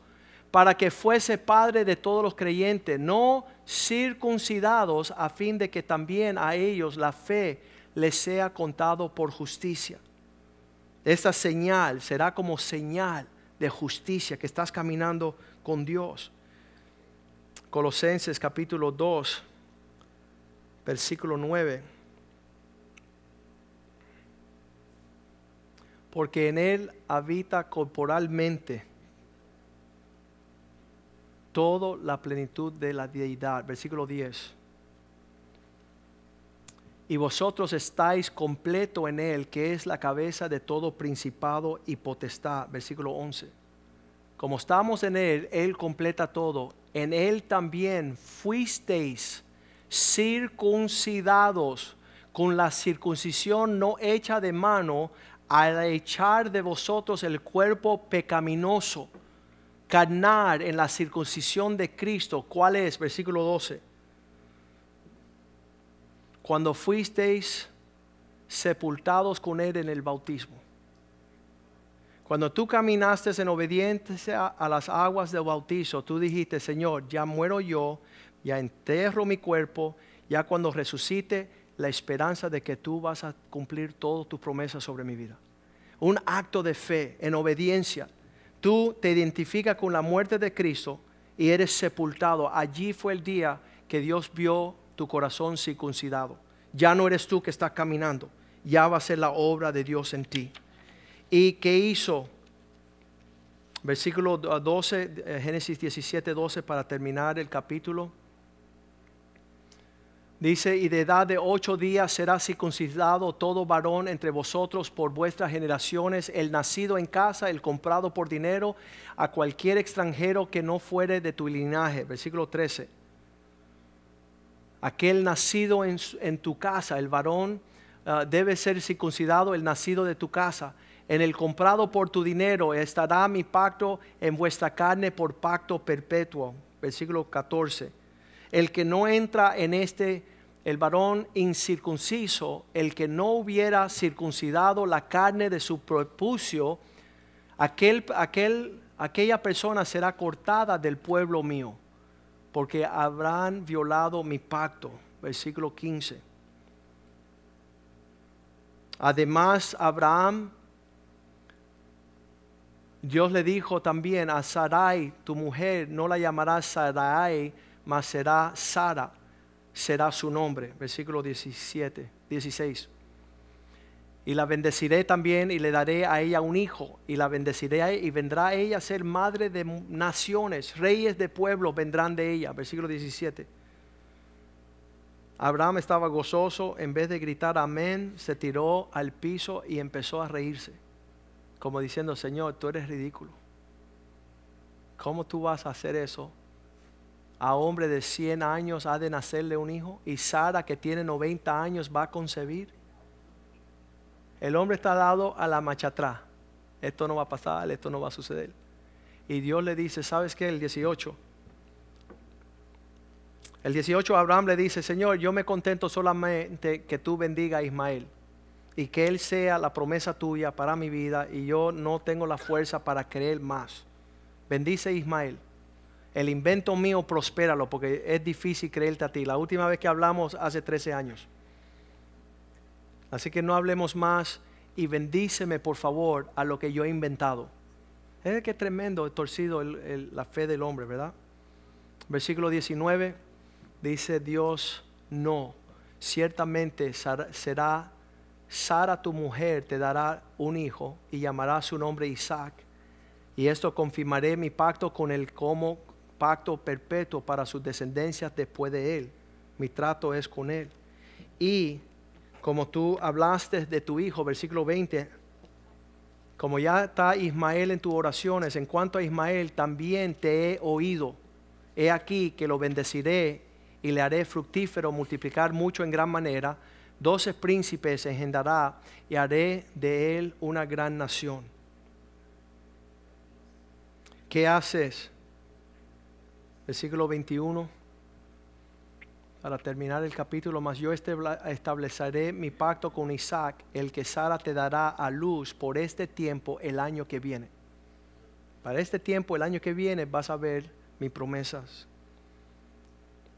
para que fuese padre de todos los creyentes, no circuncidados, a fin de que también a ellos la fe les sea contado por justicia. Esta señal será como señal de justicia que estás caminando con Dios. Colosenses capítulo 2, versículo 9. porque en Él habita corporalmente toda la plenitud de la deidad. Versículo 10. Y vosotros estáis completo en Él, que es la cabeza de todo principado y potestad. Versículo 11. Como estamos en Él, Él completa todo. En Él también fuisteis circuncidados con la circuncisión no hecha de mano al echar de vosotros el cuerpo pecaminoso, carnar en la circuncisión de Cristo. ¿Cuál es? Versículo 12. Cuando fuisteis sepultados con Él en el bautismo. Cuando tú caminaste en obediencia a las aguas del bautizo, tú dijiste, Señor, ya muero yo, ya enterro mi cuerpo, ya cuando resucite, la esperanza de que tú vas a cumplir todas tus promesas sobre mi vida. Un acto de fe, en obediencia. Tú te identificas con la muerte de Cristo y eres sepultado. Allí fue el día que Dios vio tu corazón circuncidado. Ya no eres tú que estás caminando, ya va a ser la obra de Dios en ti. ¿Y qué hizo? Versículo 12, eh, Génesis 17, 12 para terminar el capítulo. Dice, y de edad de ocho días será circuncidado todo varón entre vosotros por vuestras generaciones, el nacido en casa, el comprado por dinero, a cualquier extranjero que no fuere de tu linaje. Versículo 13. Aquel nacido en, tu casa, el varón, ah, debe ser circuncidado, el nacido de tu casa. En el comprado por tu dinero estará mi pacto en vuestra carne por pacto perpetuo. Versículo 14. El que no entra en este el varón incircunciso, el que no hubiera circuncidado la carne de su prepucio, aquel, aquel, aquella persona será cortada del pueblo mío, porque habrán violado mi pacto. Versículo 15. Además, Abraham, Dios le dijo también a Sarai, tu mujer, no la llamarás Sarai, mas será Sara será su nombre. Versículo 17, 16. Y la bendeciré también y le daré a ella un hijo y la bendeciré y vendrá ella a ser madre de naciones, reyes de pueblos vendrán de ella. Versículo 17. Abraham estaba gozoso, en vez de gritar amén, se tiró al piso y empezó a reírse, como diciendo, Señor, tú eres ridículo. ¿Cómo tú vas a hacer eso a hombre de 100 años ha de nacerle un hijo y Sara que tiene 90 años va a concebir. El hombre está dado a la marcha atrás. Esto no va a pasar, esto no va a suceder. Y Dios le dice, ¿sabes qué? El 18. El 18 Abraham le dice, Señor, yo me contento solamente que tú bendiga a Ismael y que él sea la promesa tuya para mi vida y yo no tengo la fuerza para creer más. Bendice Ismael el invento mío prospéralo porque es difícil creerte a ti. La última vez que hablamos hace 13 años. Así que no hablemos más y bendíceme por favor a lo que yo he inventado. Es que tremendo, torcido la fe del hombre, ¿verdad? Versículo 19 dice Dios, no, ciertamente será Sara tu mujer, te dará un hijo y llamará su nombre Isaac. Y esto confirmaré mi pacto con él como pacto perpetuo para sus descendencias después de él. Mi trato es con él. Y como tú hablaste de tu hijo, versículo 20, como ya está Ismael en tus oraciones, en cuanto a Ismael, también te he oído. He aquí que lo bendeciré y le haré fructífero, multiplicar mucho en gran manera. Doce príncipes engendrará y haré de él una gran nación. ¿Qué haces? Versículo 21, para terminar el capítulo, más yo estableceré mi pacto con Isaac, el que Sara te dará a luz por este tiempo el año que viene. Para este tiempo, el año que viene, vas a ver mis promesas.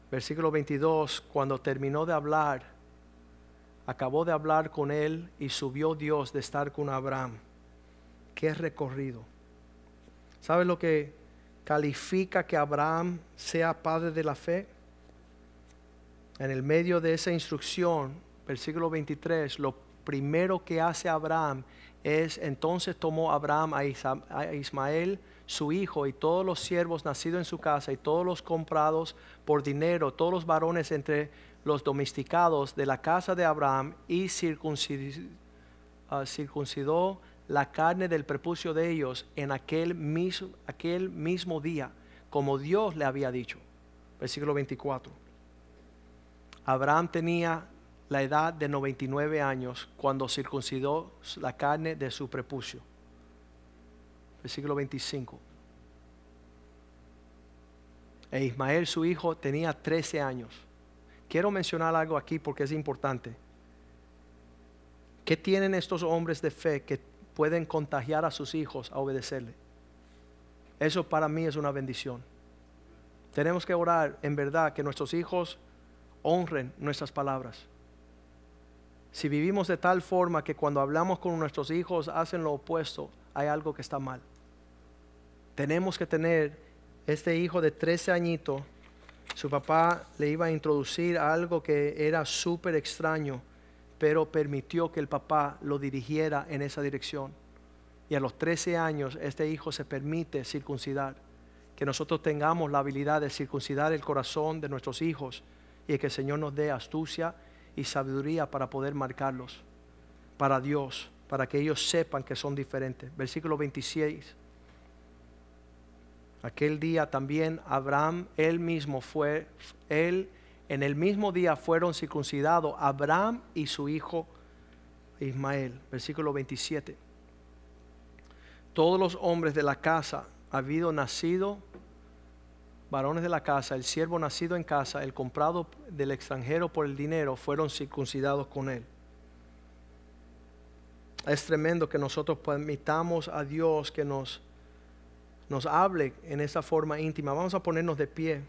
Versículo 22, cuando terminó de hablar, acabó de hablar con él y subió Dios de estar con Abraham. Qué recorrido. ¿Sabes lo que califica que Abraham sea padre de la fe? En el medio de esa instrucción, versículo 23, lo primero que hace Abraham es, entonces tomó Abraham a Ismael, su hijo, y todos los siervos nacidos en su casa, y todos los comprados por dinero, todos los varones entre los domesticados de la casa de Abraham, y ah, circuncidó la carne del prepucio de ellos en aquel mismo, aquel mismo día, como Dios le había dicho. Versículo 24. Abraham tenía la edad de 99 años cuando circuncidó la carne de su prepucio. Versículo 25. E Ismael, su hijo, tenía 13 años. Quiero mencionar algo aquí porque es importante. ¿Qué tienen estos hombres de fe que pueden contagiar a sus hijos a obedecerle. Eso para mí es una bendición. Tenemos que orar en verdad que nuestros hijos honren nuestras palabras. Si vivimos de tal forma que cuando hablamos con nuestros hijos hacen lo opuesto, hay algo que está mal. Tenemos que tener este hijo de 13 añitos Su papá le iba a introducir algo que era súper extraño, pero permitió que el papá lo dirigiera en esa dirección. Y a los 13 años este hijo se permite circuncidar. Que nosotros tengamos la habilidad de circuncidar el corazón de nuestros hijos y que el Señor nos dé astucia y sabiduría para poder marcarlos para Dios, para que ellos sepan que son diferentes. Versículo 26. Aquel día también Abraham, él mismo fue, él en el mismo día fueron circuncidados Abraham y su hijo Ismael. Versículo 27. Todos los hombres de la casa, habido nacido, varones de la casa, el siervo nacido en casa, el comprado del extranjero por el dinero, fueron circuncidados con él. Es tremendo que nosotros permitamos a Dios que nos, nos hable en esa forma íntima. Vamos a ponernos de pie.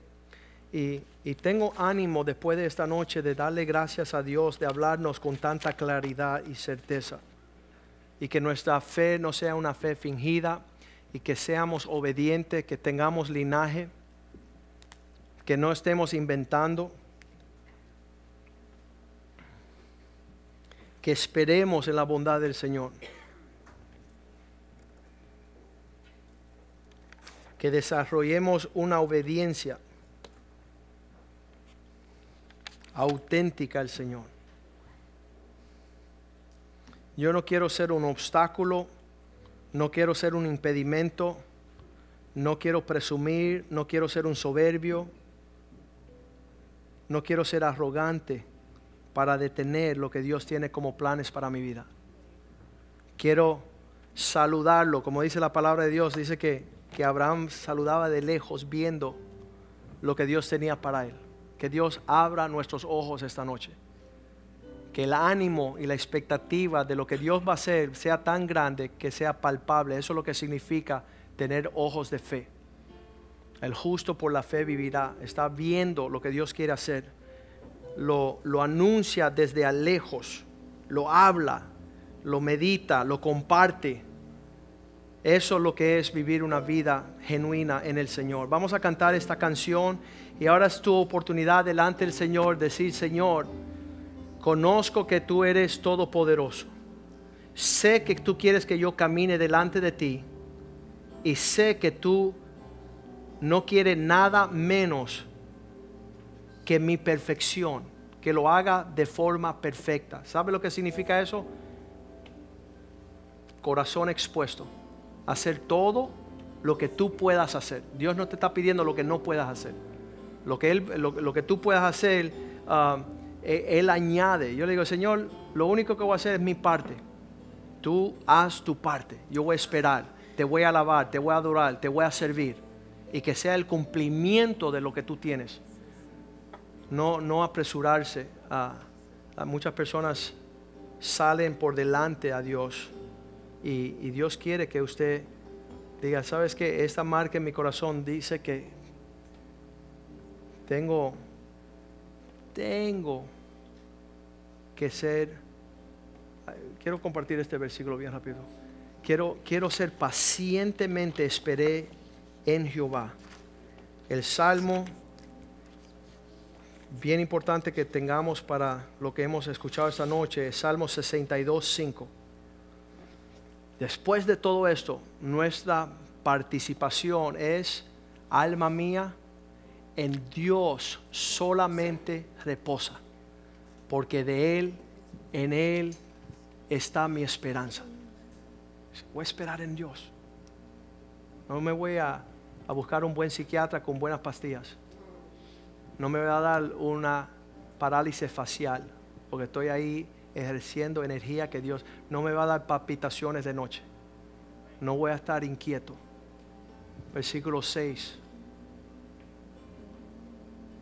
Y, tengo ánimo después de esta noche de darle gracias a Dios, de hablarnos con tanta claridad y certeza. Y que nuestra fe no sea una fe fingida y que seamos obedientes, que tengamos linaje, que no estemos inventando que esperemos en la bondad del Señor. Que desarrollemos una obediencia auténtica al Señor. Yo no quiero ser un obstáculo, no quiero ser un impedimento, no quiero presumir, no quiero ser un soberbio, no quiero ser arrogante para detener lo que Dios tiene como planes para mi vida. Quiero saludarlo, como dice la palabra de Dios, dice que, que Abraham saludaba de lejos viendo lo que Dios tenía para él. Que Dios abra nuestros ojos esta noche. Que el ánimo y la expectativa de lo que Dios va a hacer sea tan grande que sea palpable. Eso es lo que significa tener ojos de fe. El justo por la fe vivirá. Está viendo lo que Dios quiere hacer lo, anuncia desde a lejos, lo habla, lo medita, lo comparte. Eso es lo que es vivir una vida genuina en el Señor. Vamos a cantar esta canción y ahora es tu oportunidad delante del Señor decir, Señor, conozco que tú eres todopoderoso. Sé que tú quieres que yo camine delante de ti y sé que tú no quieres nada menos que mi perfección, que lo haga de forma perfecta. ¿Sabe lo que significa eso? Corazón expuesto. Hacer todo lo que tú puedas hacer. Dios no te está pidiendo lo que no puedas hacer. Lo que, él, lo, que tú puedas hacer, ah, e, Él añade. Yo le digo, Señor, lo único que voy a hacer es mi parte. Tú haz tu parte. Yo voy a esperar. Te voy a alabar, te voy a adorar, te voy a servir. Y que sea el cumplimiento de lo que tú tienes no, no apresurarse. A, muchas personas salen por delante a Dios y, Dios quiere que usted diga, ¿sabes que Esta marca en mi corazón dice que tengo, tengo que ser, quiero compartir este versículo bien rápido. Quiero, quiero ser pacientemente esperé en Jehová. El Salmo bien importante que tengamos para lo que hemos escuchado esta noche es Salmo 62, 5. Después de todo esto, nuestra participación es, alma mía, en Dios solamente reposa, porque de Él, en Él está mi esperanza. Voy a esperar en Dios. No me voy a, buscar un buen psiquiatra con buenas pastillas no me va a dar una parálisis facial, porque estoy ahí ejerciendo energía que Dios no me va a dar palpitaciones de noche. No voy a estar inquieto. Versículo 6.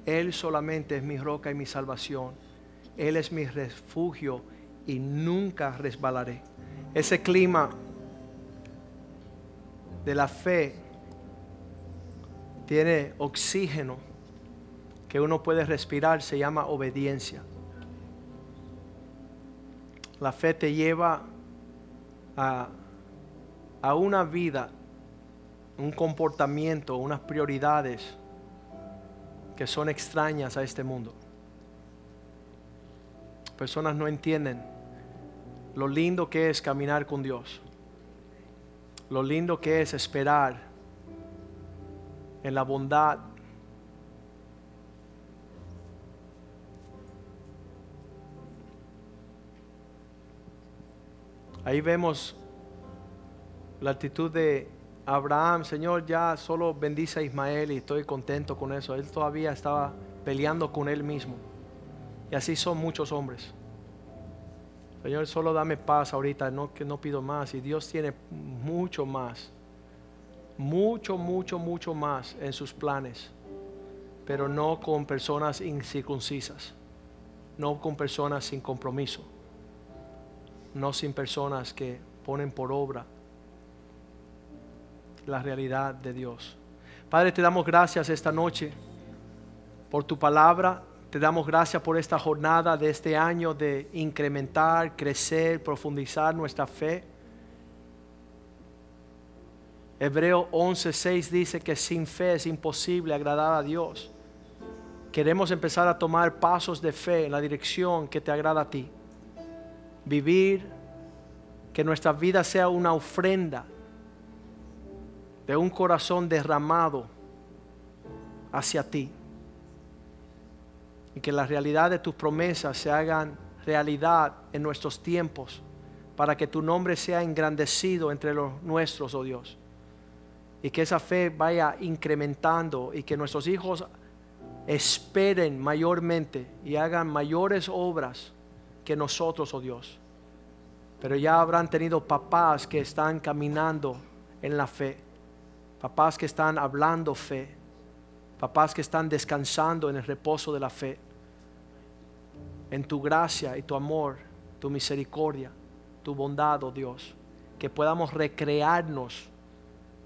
Él solamente es mi roca y mi salvación. Él es mi refugio y nunca resbalaré. Ese clima de la fe tiene oxígeno que uno puede respirar se llama obediencia. La fe te lleva a, a una vida, un comportamiento, unas prioridades que son extrañas a este mundo. Personas no entienden lo lindo que es caminar con Dios, lo lindo que es esperar en la bondad. Ahí vemos la actitud de Abraham, Señor, ya solo bendice a Ismael y estoy contento con eso. Él todavía estaba peleando con él mismo. Y así son muchos hombres. Señor, solo dame paz ahorita, no que no pido más. Y Dios tiene mucho más. Mucho, mucho, mucho más en sus planes. Pero no con personas incircuncisas. No con personas sin compromiso. No sin personas que ponen por obra la realidad de Dios. Padre, te damos gracias esta noche por tu palabra. Te damos gracias por esta jornada de este año de incrementar, crecer, profundizar nuestra fe. Hebreo 11:6 dice que sin fe es imposible agradar a Dios. Queremos empezar a tomar pasos de fe en la dirección que te agrada a ti. Vivir, que nuestra vida sea una ofrenda de un corazón derramado hacia ti. Y que la realidad de tus promesas se hagan realidad en nuestros tiempos para que tu nombre sea engrandecido entre los nuestros, oh Dios. Y que esa fe vaya incrementando y que nuestros hijos esperen mayormente y hagan mayores obras que nosotros, oh Dios. Pero ya habrán tenido papás que están caminando en la fe papás que están hablando fe, papás que están descansando en el reposo de la fe, en tu gracia y tu amor, tu misericordia, tu bondad, oh Dios, que podamos recrearnos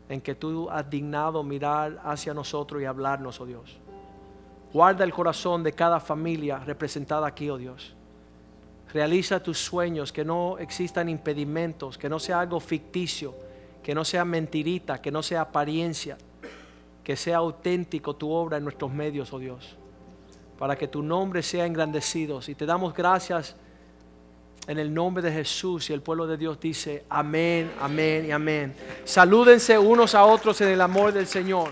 en que tú has dignado mirar hacia nosotros y hablarnos, oh Dios. Guarda el corazón de cada familia representada aquí, oh Dios. Realiza tus sueños, que no existan impedimentos, que no sea algo ficticio que no sea mentirita, que no sea apariencia, que sea auténtico tu obra en nuestros medios, oh Dios, para que tu nombre sea engrandecido. Y te damos gracias en el nombre de Jesús y el pueblo de Dios dice amén, amén y amén. Salúdense unos a otros en el amor del Señor.